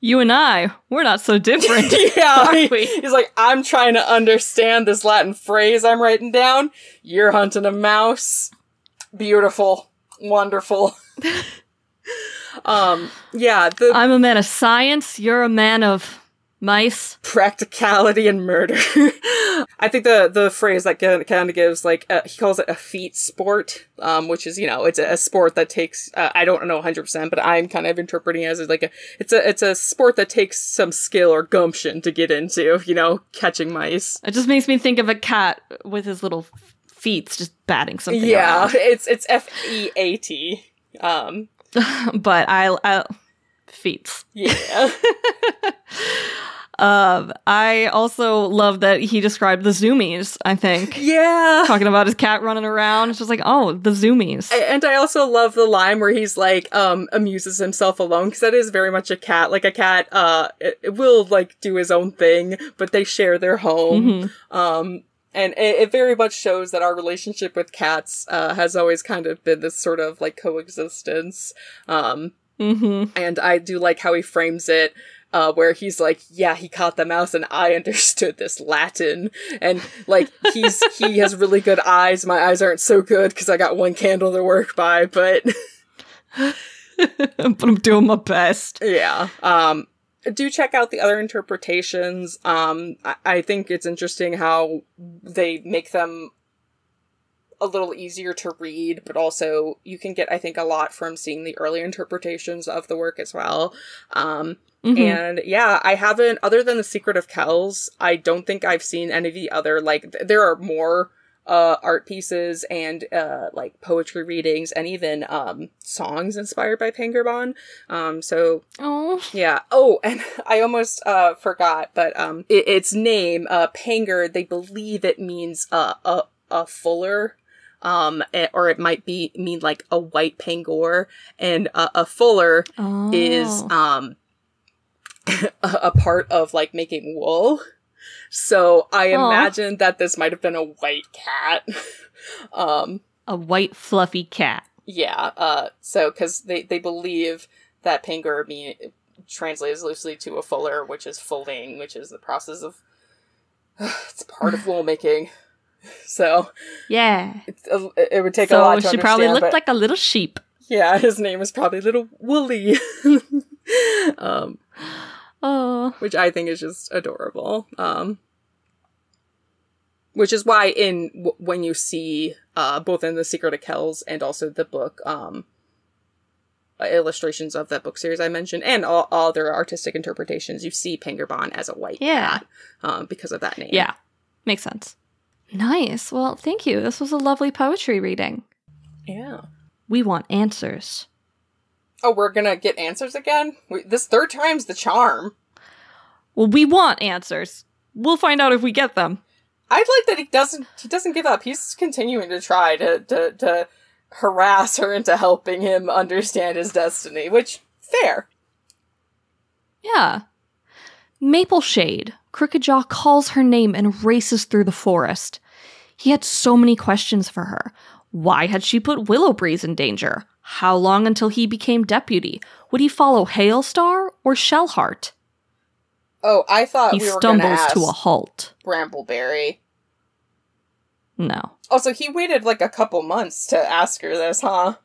You and I, we're not so different. yeah, we? he's like, I'm trying to understand this Latin phrase I'm writing down. You're hunting a mouse. Beautiful, wonderful. um, yeah, the I'm a man of science. You're a man of mice. practicality and murder. I think the the phrase that kind of gives like uh, he calls it a feat sport, um, which is you know it's a, a sport that takes uh, I don't know 100, percent but I'm kind of interpreting it as like a it's a it's a sport that takes some skill or gumption to get into. You know, catching mice. It just makes me think of a cat with his little feet just batting something. Yeah, around. it's it's F E A T. Um, but I, I feats. yeah, Um, I also love that he described the zoomies. I think yeah. talking about his cat running around. It's just like, oh, the zoomies. And I also love the line where he's like, um, amuses himself alone, because that is very much a cat. Like a cat, uh, it, it will like do his own thing, but they share their home. Mhm. Um, and it, it very much shows that our relationship with cats, uh, has always kind of been this sort of like coexistence. Um, Mm-hmm. and I do like how he frames it. Uh, where he's like, yeah, he caught the mouse and I understood this Latin. And like, he's, he has really good eyes. My eyes aren't so good because I got one candle to work by, but but I'm doing my best. yeah. Um, do check out the other interpretations. Um, I, I think it's interesting how they make them a little easier to read, but also you can get, I think, a lot from seeing the earlier interpretations of the work as well. Um, Mhm. And yeah, I haven't, other than The Secret of Kells, I don't think I've seen any of the other, like, th- there are more uh, art pieces and uh, like poetry readings and even um, songs inspired by Pangur Bán. Um, so oh, yeah. Oh, and I almost uh, forgot, but um, it, its name, uh, Pangur, they believe it means uh, a a fuller. Um, eh, or it might be mean like a white pangur, and uh, a fuller oh. is um a, a part of like making wool. So I imagine that this might have been a white cat. um a white fluffy cat. yeah, uh so cuz they they believe that pangur mean translates loosely to a fuller, which is fulling, which is the process of it's part of wool making. So Yeah. it's a, it would take a so lot to she probably looked but- like a little sheep. Yeah, his name is probably Little Wooly. um, Oh. which I think is just adorable. Um, which is why in w- when you see uh, both in the Secret of Kells and also the book um, uh, illustrations of that book series I mentioned, and all, all other artistic interpretations, you see Pangur Bán as a white Yeah. cat um, because of that name. Yeah. Makes sense. Nice. Well, thank you. This was a lovely poetry reading. yeah. We want answers. Oh, we're gonna get answers again. We, this third time's the charm. Well, we want answers. We'll find out if we get them. I'd like that he doesn't he doesn't give up. He's continuing to try to to, to harass her into helping him understand his destiny, which fair. Yeah. Mapleshade. Crooked Jaw calls her name and races through the forest. He had so many questions for her. Why had she put Willow Breeze in danger? How long until he became deputy? Would he follow Hailstar or Shellheart? Oh, I thought He we were stumbles to a halt. Brambleberry. No. Also, he waited like a couple months to ask her this, huh?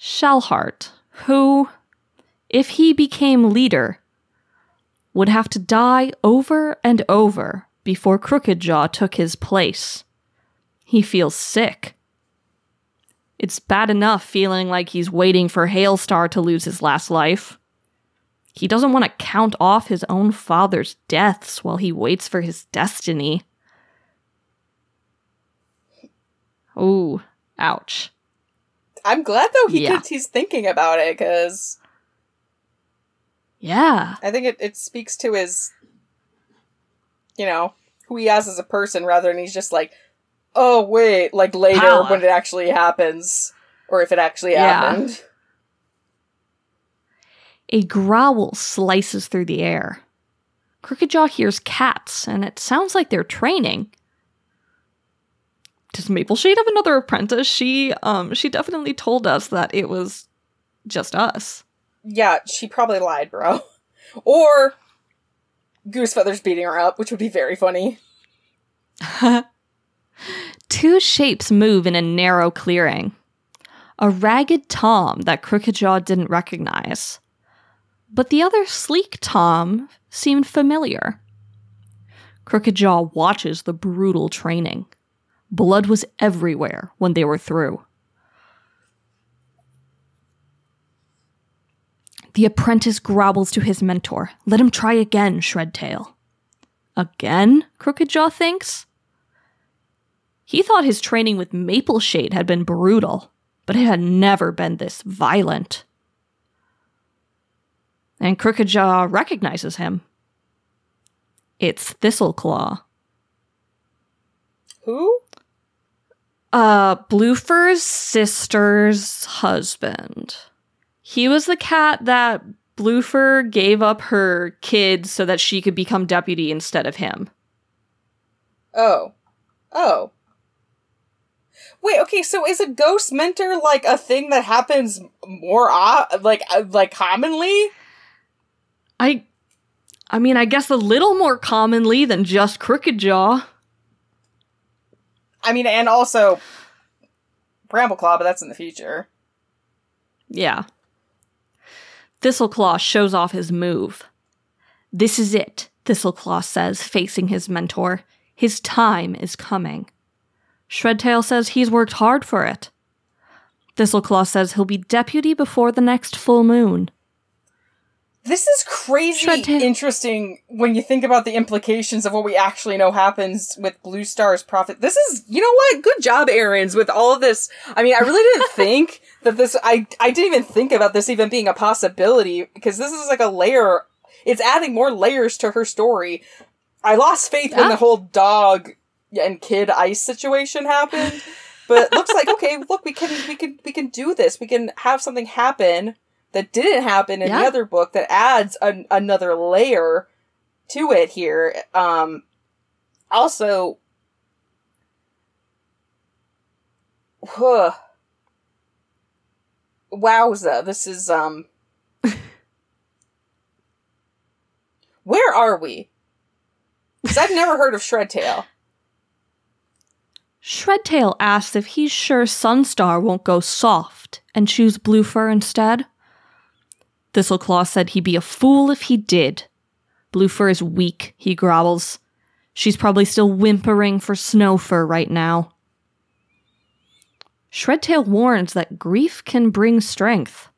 Shellheart, who, if he became leader, would have to die over and over before Crooked Jaw took his place. He feels sick. It's bad enough feeling like he's waiting for Hailstar to lose his last life. He doesn't want to count off his own father's deaths while he waits for his destiny. Ooh, ouch. I'm glad though he Yeah. he's thinking about it because Yeah. I think it, it speaks to his, you know, who he is as a person rather than he's just like, oh wait, like later Power. when it actually happens or if it actually Yeah. happened. A growl slices through the air. Crooked Jaw hears cats, and it sounds like they're training. Does Mapleshade have another apprentice? She um she definitely told us that it was just us. Yeah, she probably lied, bro. Or Goosefeather's beating her up, which would be very funny. Two shapes move in a narrow clearing. A ragged Tom that Crooked Jaw didn't recognize. But the other sleek Tom seemed familiar. Crooked Jaw watches the brutal training. Blood was everywhere when they were through. The apprentice growls to his mentor. Let him try again, Shredtail. Again? Crooked Jaw thinks. He thought his training with Mapleshade had been brutal, but it had never been this violent. And Crooked Jaw recognizes him. It's Thistleclaw. Who? Uh, Bluefur's sister's husband. He was the cat that Bluefur gave up her kids so that she could become deputy instead of him. Oh. Oh. Wait, okay, so is a ghost mentor like a thing that happens more o- like uh, like commonly? I I mean, I guess a little more commonly than just Crooked Jaw. I mean, and also Brambleclaw, but that's in the future. Yeah. Thistleclaw shows off his move. This is it, Thistleclaw says, facing his mentor. His time is coming. Shredtail says he's worked hard for it. Thistleclaw says he'll be deputy before the next full moon. This is crazy interesting when you think about the implications of what we actually know happens with Bluestar's profit. This is, you know what? Good job, Erins, with all of this. I mean, I really didn't think that this, I, I didn't even think about this even being a possibility because this is like a layer, it's adding more layers to her story. I lost faith when the whole dog and kid ice situation happened. But it looks like okay, look, we can we can we can do this. We can have something happen that didn't happen in Yeah. the other book that adds an, another layer to it here. Um also huh. Wowza, this is um Where are we? Because I've never heard of Shredtail. Shredtail asks if he's sure Sunstar won't go soft and choose Bluefur instead. Thistleclaw said he'd be a fool if he did. Bluefur is weak, he growls. She's probably still whimpering for Snowfur right now. Shredtail warns that grief can bring strength.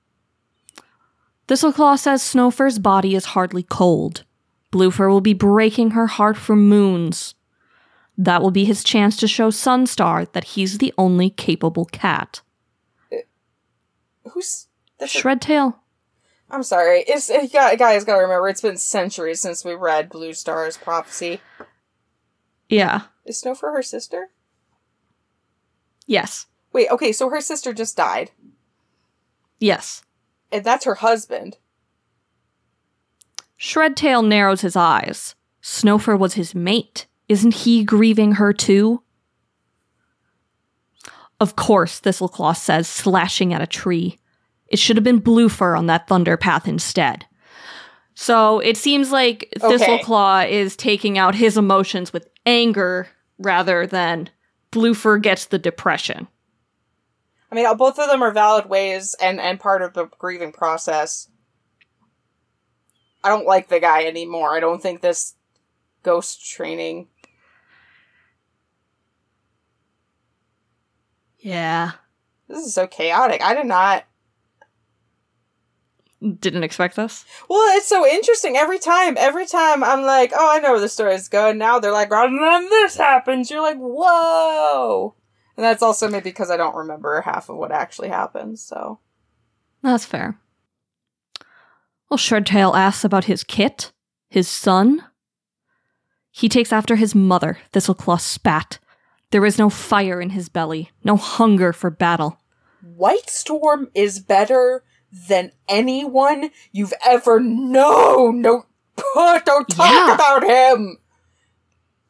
Thistleclaw says Snowfur's body is hardly cold. Bluefur will be breaking her heart for moons. That will be his chance to show Sunstar that he's the only capable cat. Uh, who's this? Shredtail. I'm sorry. It's it, guys. Got to remember, it's been centuries since we read Bluestar's prophecy. Yeah. Is Snowfur her sister? Yes. Wait. Okay. So her sister just died, Yes. and that's her husband. Shredtail narrows his eyes. Snowfur was his mate. Isn't he grieving her too? Of course, Thistleclaw says, slashing at a tree. It should have been Bluefur on that thunder path instead. So it seems like Okay. Thistleclaw is taking out his emotions with anger rather than Bluefur gets the depression. I mean, both of them are valid ways and and part of the grieving process. I don't like the guy anymore. I don't think this ghost training. Yeah. This is so chaotic. I did not. Didn't expect this. Well, it's so interesting every time. Every time I'm like, oh, I know where the story's going. Now they're like, and then this happens. You're like, whoa. And that's also maybe because I don't remember half of what actually happens. So That's fair. Well, Shredtail asks about his kit, his son. He takes after his mother, Thistleclaw spat. There is no fire in his belly, no hunger for battle. Whitestorm is better than anyone you've ever known. No, don't talk Yeah. about him.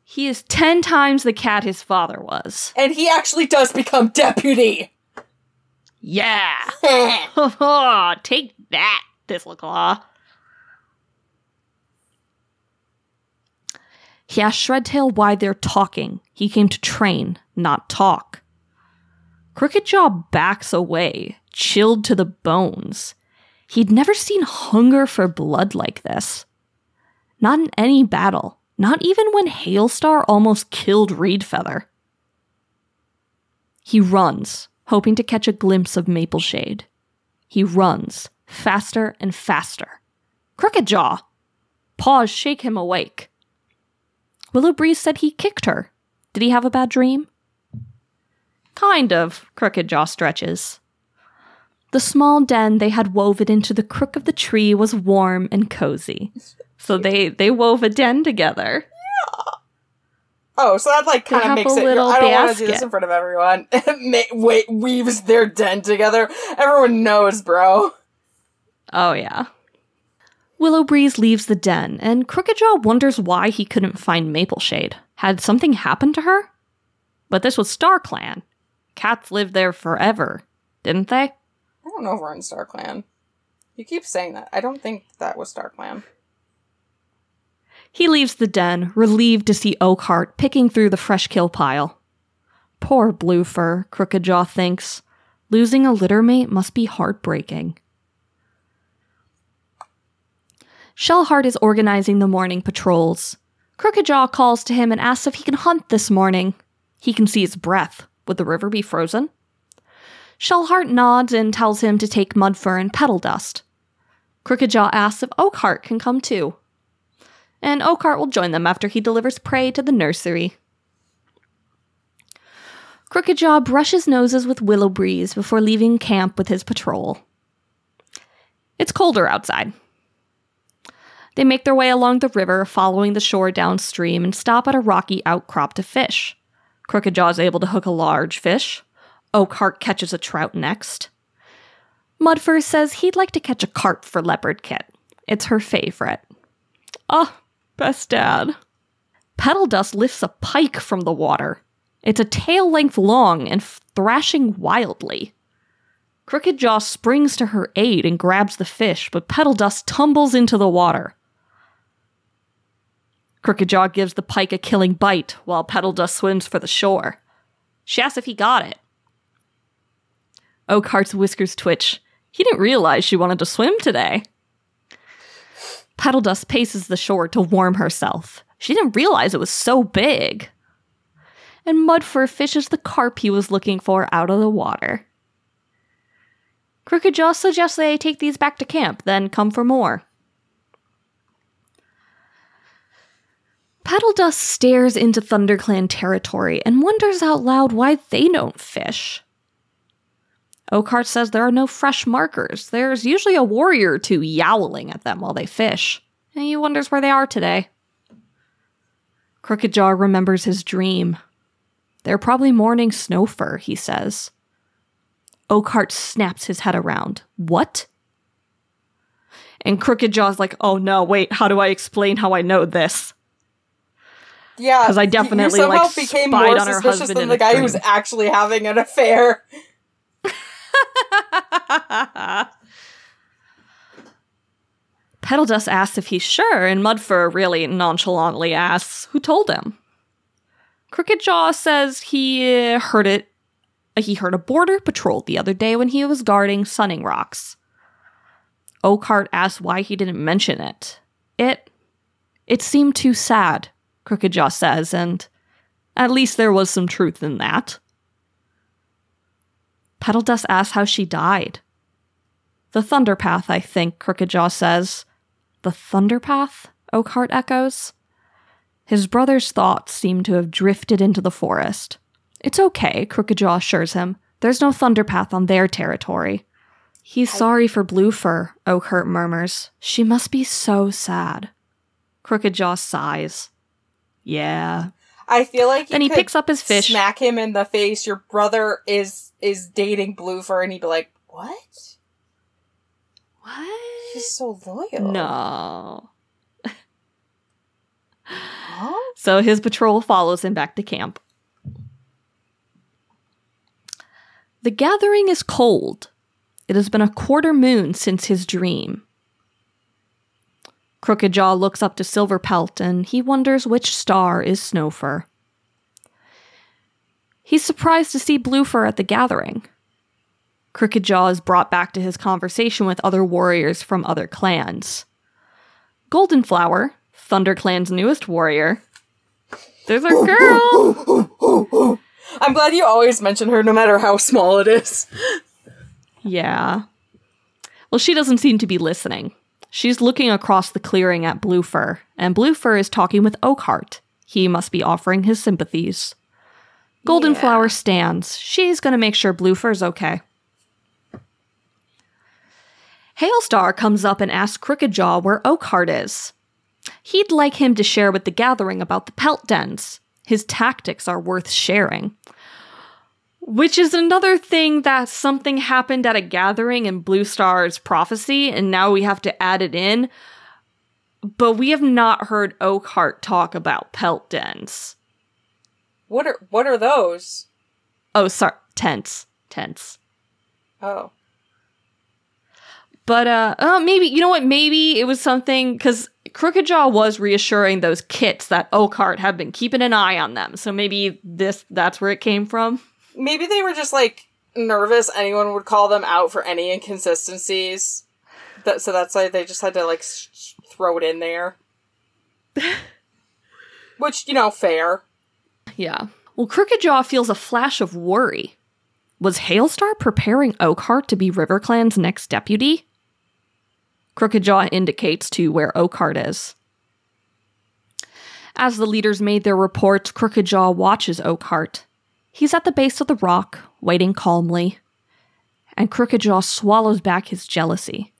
He is ten times the cat his father was. And he actually does become deputy. Yeah! Take that, Thistleclaw. He asked Shredtail why they're talking. He came to train, not talk. Crooked Jaw backs away, chilled to the bones. He'd never seen hunger for blood like this. Not in any battle, not even when Hailstar almost killed Reedfeather. He runs, hoping to catch a glimpse of Mapleshade. He runs, faster and faster. Crooked Jaw! Paws shake him awake. Willow Breeze said he kicked her. Did he have a bad dream? Kind of, Crooked Jaw stretches. The small den they had woven into the crook of the tree was warm and cozy. So they, they wove a den together. Yeah. Oh, so that like kind of makes a it. I don't want to do this in front of everyone. Wait, weaves their den together. Everyone knows, bro. Oh, yeah. Willow Breeze leaves the den, and Crooked Jaw wonders why he couldn't find Mapleshade. Had something happened to her? But this was StarClan. Cats lived there forever, didn't they? Don't know if we're in StarClan. You keep saying that. I don't think that was StarClan. He leaves the den, relieved to see Oakheart picking through the fresh kill pile. Poor Bluefur, Crooked Jaw thinks. Losing a litter mate must be heartbreaking. Shellheart is organizing the morning patrols. Crooked Jaw calls to him and asks if he can hunt this morning. He can see his breath. Would the river be frozen? Shellheart nods and tells him to take Mudfur and Petal Dust. Crooked Jaw asks if Oakheart can come too and Oakheart will join them after he delivers prey to the nursery. Crooked Jaw brushes noses with Willow Breeze before leaving camp with his patrol. It's colder outside. They make their way along the river, following the shore downstream, and stop at a rocky outcrop to fish. Crooked Jaw is able to hook a large fish. Oakheart catches a trout next. Mudfur says he'd like to catch a carp for Leopardkit. It's her favorite. Oh, best dad. Petal Dust lifts a pike from the water. It's a tail length long and thrashing wildly. Crooked Jaw springs to her aid and grabs the fish, but Petal Dust tumbles into the water. Crooked Jaw gives the pike a killing bite while Petal Dust swims for the shore. She asks if he got it. Oh, Oakheart's whiskers twitch. He didn't realize she wanted to swim today. Petal Dust paces the shore to warm herself. She didn't realize it was so big. And Mudfur fishes the carp he was looking for out of the water. Crooked Jaw suggests they take these back to camp, then come for more. Petal Dust stares into ThunderClan territory and wonders out loud why they don't fish. Oakheart says there are no fresh markers. There's usually a warrior or two yowling at them while they fish, and he wonders where they are today. Crooked Jaw remembers his dream. They're probably mourning Snowfur, he says. Oakheart snaps his head around. What? And Crooked Jaw's like, oh no, wait, how do I explain how I know this? Yeah, because I definitely, you somehow like, became more suspicious than the guy who's dream. actually having an affair. Petal Dust asks if he's sure, and Mudfur really nonchalantly asks who told him. Crooked Jaw says he uh, heard it. He heard a border patrol the other day when he was guarding Sunning Rocks. Oakheart asks why he didn't mention it. It, it seemed too sad, Crooked Jaw says, and at least there was some truth in that. Petal Dust asks how she died. The Thunderpath, I think, Crooked Jaw says. The Thunderpath? Oakheart echoes. His brother's thoughts seem to have drifted into the forest. It's okay, Crooked Jaw assures him. There's no Thunderpath on their territory. He's sorry for Blue Bluefur, Oakheart murmurs. She must be so sad. Crooked Jaw sighs. Yeah. I feel like Then he picks up his fish. smack him in the face. Your brother is is dating Bluefur, and he'd be like, "What? What? He's so loyal." No. Huh? So his patrol follows him back to camp. The gathering is cold. It has been a quarter moon since his dream. Crooked Jaw looks up to Silverpelt and he wonders which star is Snowfur. He's surprised to see Bluefur at the gathering. Crooked Jaw is brought back to his conversation with other warriors from other clans. Goldenflower, ThunderClan's newest warrior. There's our girl! I'm glad you always mention her, no matter how small it is. Yeah. Well, she doesn't seem to be listening. She's looking across the clearing at Bluefur, and Bluefur is talking with Oakheart. He must be offering his sympathies. Golden Yeah. Flower stands. She's gonna make sure Bluefur's okay. Hailstar comes up and asks Crooked Jaw where Oakheart is. He'd like him to share with the gathering about the pelt dens. His tactics are worth sharing. Which is another thing that something happened at a gathering in Bluestar's prophecy, and now we have to add it in. But we have not heard Oakheart talk about pelt dens. What are what are those? Oh, sorry, tents. Tents. Oh, But uh, uh maybe you know what? Maybe it was something because Crooked Jaw was reassuring those kits that Oakheart had been keeping an eye on them. So maybe this that's where it came from. Maybe they were just like nervous. Anyone would call them out for any inconsistencies. That so that's why they just had to like s- s- throw it in there. Which you know, fair. Yeah. Well, Crooked Jaw feels a flash of worry. Was Hailstar preparing Oakheart to be RiverClan's next deputy? Crooked Jaw indicates to where Oakheart is. As the leaders made their reports, Crooked Jaw watches Oakheart. He's at the base of the rock, waiting calmly, and Crooked Jaw swallows back his jealousy.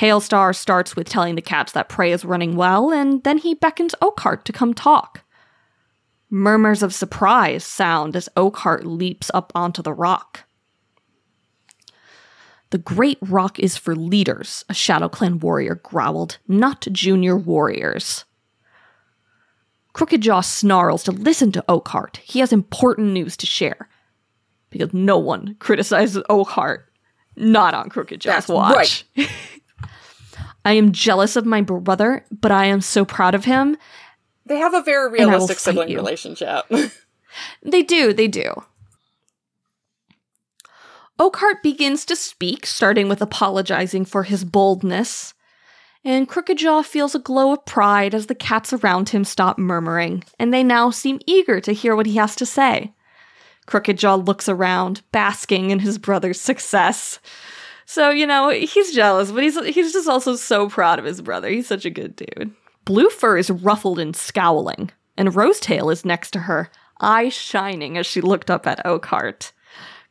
Hailstar starts with telling the cats that prey is running well, and then he beckons Oakheart to come talk. Murmurs of surprise sound as Oakheart leaps up onto the rock. The Great Rock is for leaders, a Shadow Clan warrior growled, not junior warriors. Crooked Jaw snarls to listen to Oakheart. He has important news to share. Because no one criticizes Oakheart not on Crooked Jaw's That's watch. I am jealous of my brother, but I am so proud of him. They have a very realistic sibling you. relationship. They do, they do. Oakheart begins to speak, starting with apologizing for his boldness. And Crooked Jaw feels a glow of pride as the cats around him stop murmuring, and they now seem eager to hear what he has to say. Crooked Jaw looks around, basking in his brother's success. So, you know, he's jealous, but he's he's just also so proud of his brother. He's such a good dude. Bluefur is ruffled and scowling, and Rosetail is next to her, eyes shining as she looked up at Oakheart.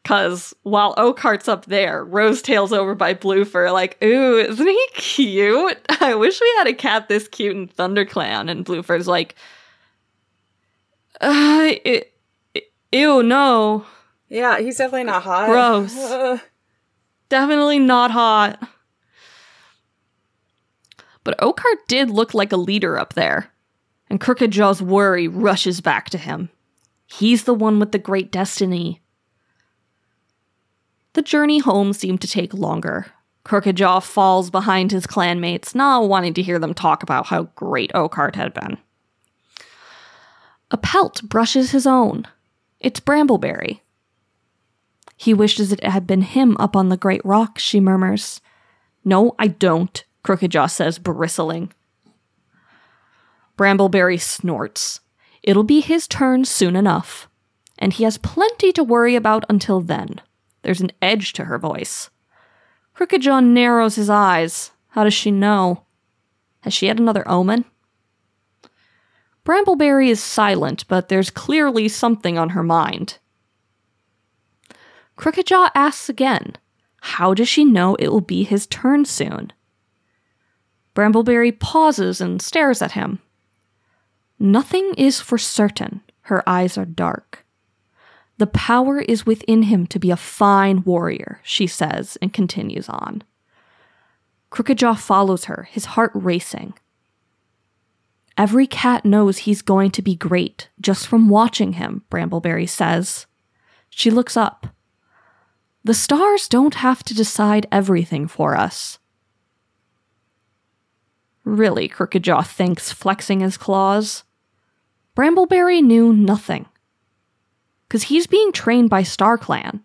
Cause while Oakheart's up there, Rosetail's over by Bluefur, like, ooh, isn't he cute? I wish we had a cat this cute in ThunderClan. And Bluefur's like, uh, e- e- ew, no. yeah, he's definitely not hot. Gross. Uh, Definitely not hot. But Oakheart did look like a leader up there, and Crookedjaw's worry rushes back to him. He's the one with the great destiny. The journey home seemed to take longer. Crookedjaw falls behind his clanmates, not wanting to hear them talk about how great Oakheart had been. A pelt brushes his own. It's Brambleberry. He wishes it had been him up on the great rock, she murmurs. No, I don't, Crookedjaw says, bristling. Brambleberry snorts. It'll be his turn soon enough. And he has plenty to worry about until then. There's an edge to her voice. Crookedjaw narrows his eyes. How does she know? Has she had another omen? Brambleberry is silent, but there's clearly something on her mind. Crookedjaw asks again, How does she know it will be his turn soon? Brambleberry pauses and stares at him. Nothing is for certain. Her eyes are dark. The power is within him to be a fine warrior, she says, and continues on. Crookedjaw follows her, his heart racing. Every cat knows he's going to be great just from watching him, Brambleberry says. She looks up. The stars don't have to decide everything for us. Really, Crookedjaw thinks, flexing his claws. Brambleberry knew nothing. Because he's being trained by StarClan.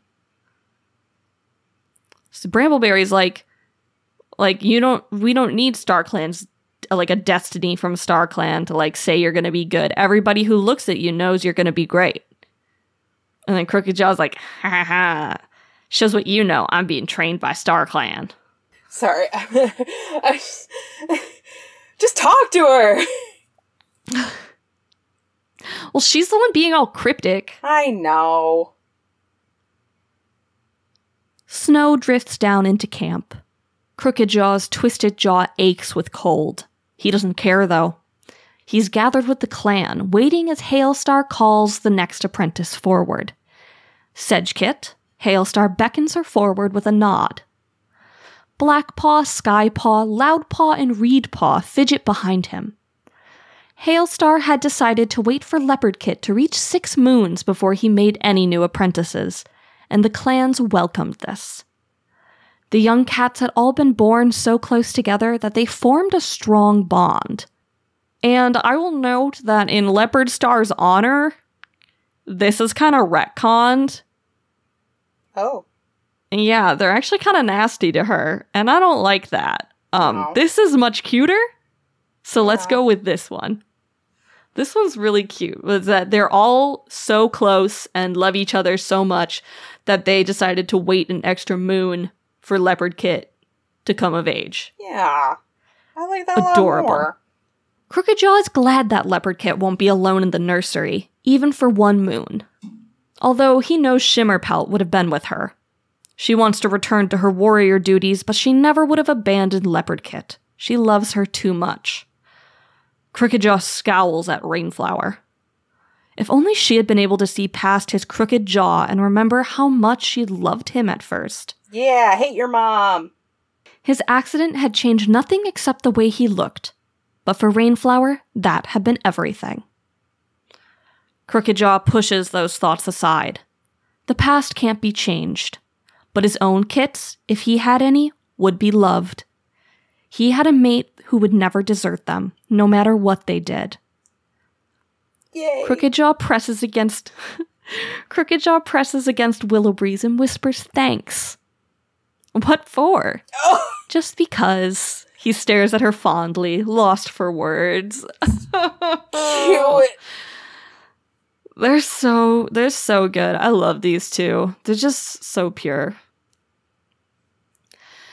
So Brambleberry's like, like, you don't, we don't need StarClan's like, a destiny from StarClan to, like, say you're gonna be good. Everybody who looks at you knows you're gonna be great. And then Crookedjaw's like, ha ha ha. Shows what you know. I'm being trained by StarClan. sorry. I, just talk to her. Well, she's the one being all cryptic. I know. Snow drifts down into camp. Crookedjaw's twisted jaw aches with cold. He doesn't care, though. He's gathered with the clan, waiting as Hailstar calls the next apprentice forward. Sedgekit, Hailstar beckons her forward with a nod. Blackpaw, Skypaw, Loudpaw, and Reedpaw fidget behind him. Hailstar had decided to wait for Leopardkit to reach six moons before he made any new apprentices, and the clans welcomed this. The young cats had all been born so close together that they formed a strong bond. And I will note that in Leopardstar's honor, this is kind of retconned. Oh. Yeah, they're actually kind of nasty to her, and I don't like that. Um, Aw. this is much cuter, so let's go with this one. This one's really cute. Was that they're all so close and love each other so much that they decided to wait an extra moon for Leopardkit to come of age. Yeah. I like that a lot Adorable. more. Crookedjaw is glad that Leopardkit won't be alone in the nursery, even for one moon. Although he knows Shimmerpelt would have been with her. She wants to return to her warrior duties, but she never would have abandoned Leopardkit. She loves her too much. Crookedjaw scowls at Rainflower. If only she had been able to see past his crooked jaw and remember how much she loved him at first. Yeah, hate your mom. His accident had changed nothing except the way he looked. But for Rainflower, that had been everything. Crookedjaw pushes those thoughts aside. The past can't be changed, but his own kits, if he had any, would be loved. He had a mate who would never desert them, no matter what they did. Yay. Crookedjaw presses against Crookedjaw presses against Willowbreeze and whispers thanks. What for? Oh, Just because. He stares at her fondly, lost for words. cute. They're so they're so good. I love these two. They're just so pure.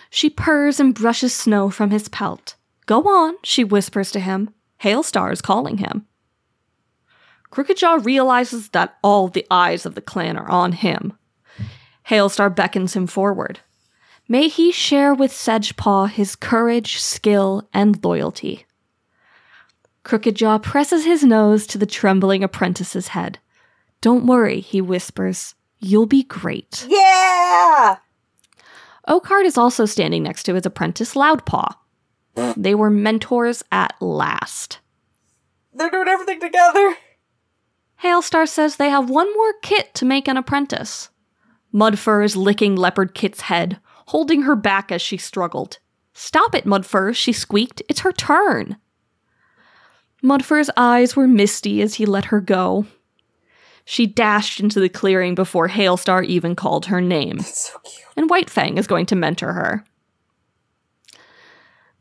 She purrs and brushes snow from his pelt. Go on, she whispers to him. Hailstar is calling him. Crookedjaw realizes that all the eyes of the clan are on him. Hailstar beckons him forward. May he share with Sedgepaw his courage, skill, and loyalty. Crookedjaw presses his nose to the trembling apprentice's head. Don't worry, he whispers. You'll be great. Yeah. Oakheart is also standing next to his apprentice Loudpaw. They were mentors at last. They're doing everything together. Hailstar says they have one more kit to make an apprentice. Mudfur is licking Leopardkit's head, holding her back as she struggled. Stop it, Mudfur, she squeaked. It's her turn. Mudfur's eyes were misty as he let her go. She dashed into the clearing before Hailstar even called her name, That's So cute. and Whitefang is going to mentor her.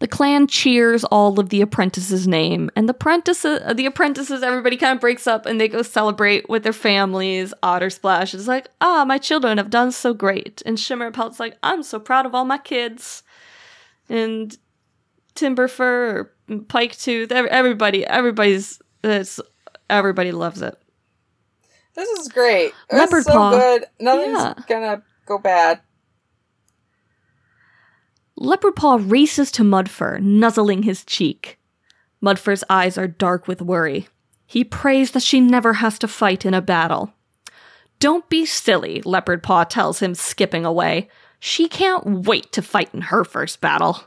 The clan cheers all of the apprentices' name, and the apprentices, uh, the apprentices, everybody kind of breaks up and they go celebrate with their families. Ottersplash is like, "Ah, my children have done so great," and Shimmerpelt's like, "I'm so proud of all my kids," and Timberfur or Piketooth, everybody, everybody's, it's, everybody loves it. This is great. Leopard is so paw. good. Nothing's Yeah. gonna go bad. Leopardpaw races to Mudfur, nuzzling his cheek. Mudfur's eyes are dark with worry. He prays that she never has to fight in a battle. Don't be silly, Leopardpaw tells him, skipping away. She can't wait to fight in her first battle.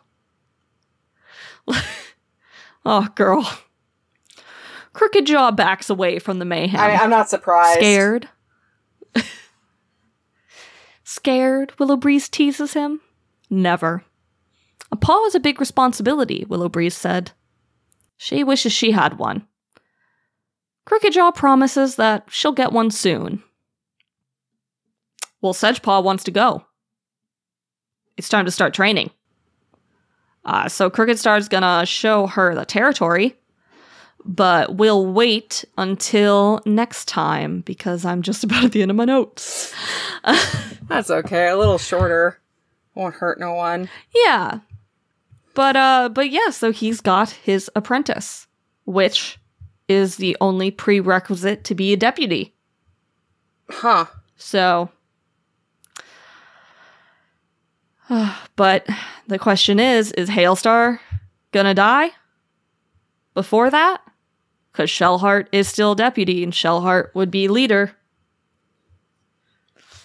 oh, girl. Crookedjaw backs away from the mayhem. I mean, I'm not surprised. Scared? Scared? Willowbreeze teases him. Never. A paw is a big responsibility, Willowbreeze said. She wishes she had one. Crooked Jaw promises that she'll get one soon. Well, Sedgepaw wants to go. It's time to start training. Uh, so Crookedstar's gonna show her the territory, but we'll wait until next time because I'm just about at the end of my notes. That's okay. A little shorter. Won't hurt no one. Yeah. But uh but yeah, so he's got his apprentice, which is the only prerequisite to be a deputy. Huh. So but the question is is Hailstar to die before that? Cuz Shellheart is still deputy and Shellheart would be leader.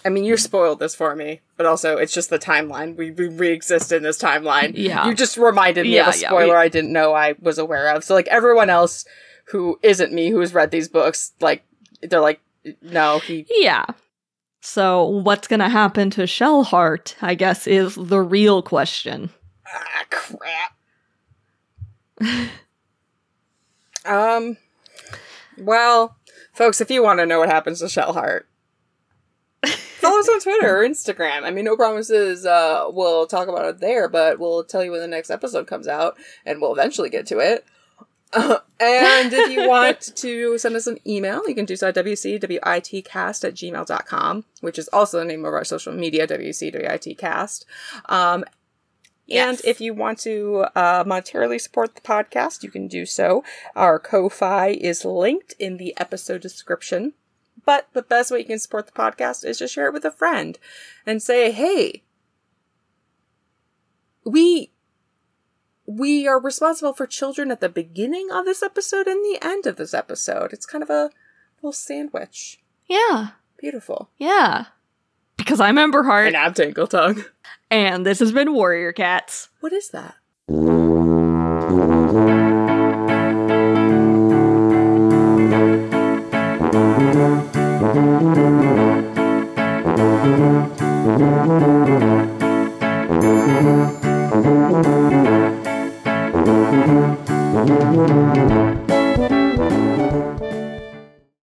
I mean, you spoiled this for me, but also it's just the timeline. We, we re-exist in this timeline. Yeah. You just reminded me Yeah, of a yeah, spoiler we- I didn't know I was aware of. So like everyone else who isn't me who has read these books, like they're like, no, he. Yeah. So what's going to happen to Shellheart, I guess is the real question. Ah, crap. um. Well, folks, if you want to know what happens to Shellheart, follow us on Twitter or Instagram. I mean, no promises. Uh, we'll talk about it there, but we'll tell you when the next episode comes out, and we'll eventually get to it. Uh, and if you want to send us an email, you can do so at wcwitcast at gmail.com, which is also the name of our social media, wcwitcast. Um, and if you want to uh, monetarily support the podcast, you can do so. Our Ko-Fi is linked in the episode description. But the best way you can support the podcast is to share it with a friend and say, hey, we we are responsible for children at the beginning of this episode and the end of this episode. It's kind of a little sandwich. Yeah. Beautiful. Yeah. Because I'm Ember Heart, And I'm Tangletongue. and this has been Warrior Cats. What is that?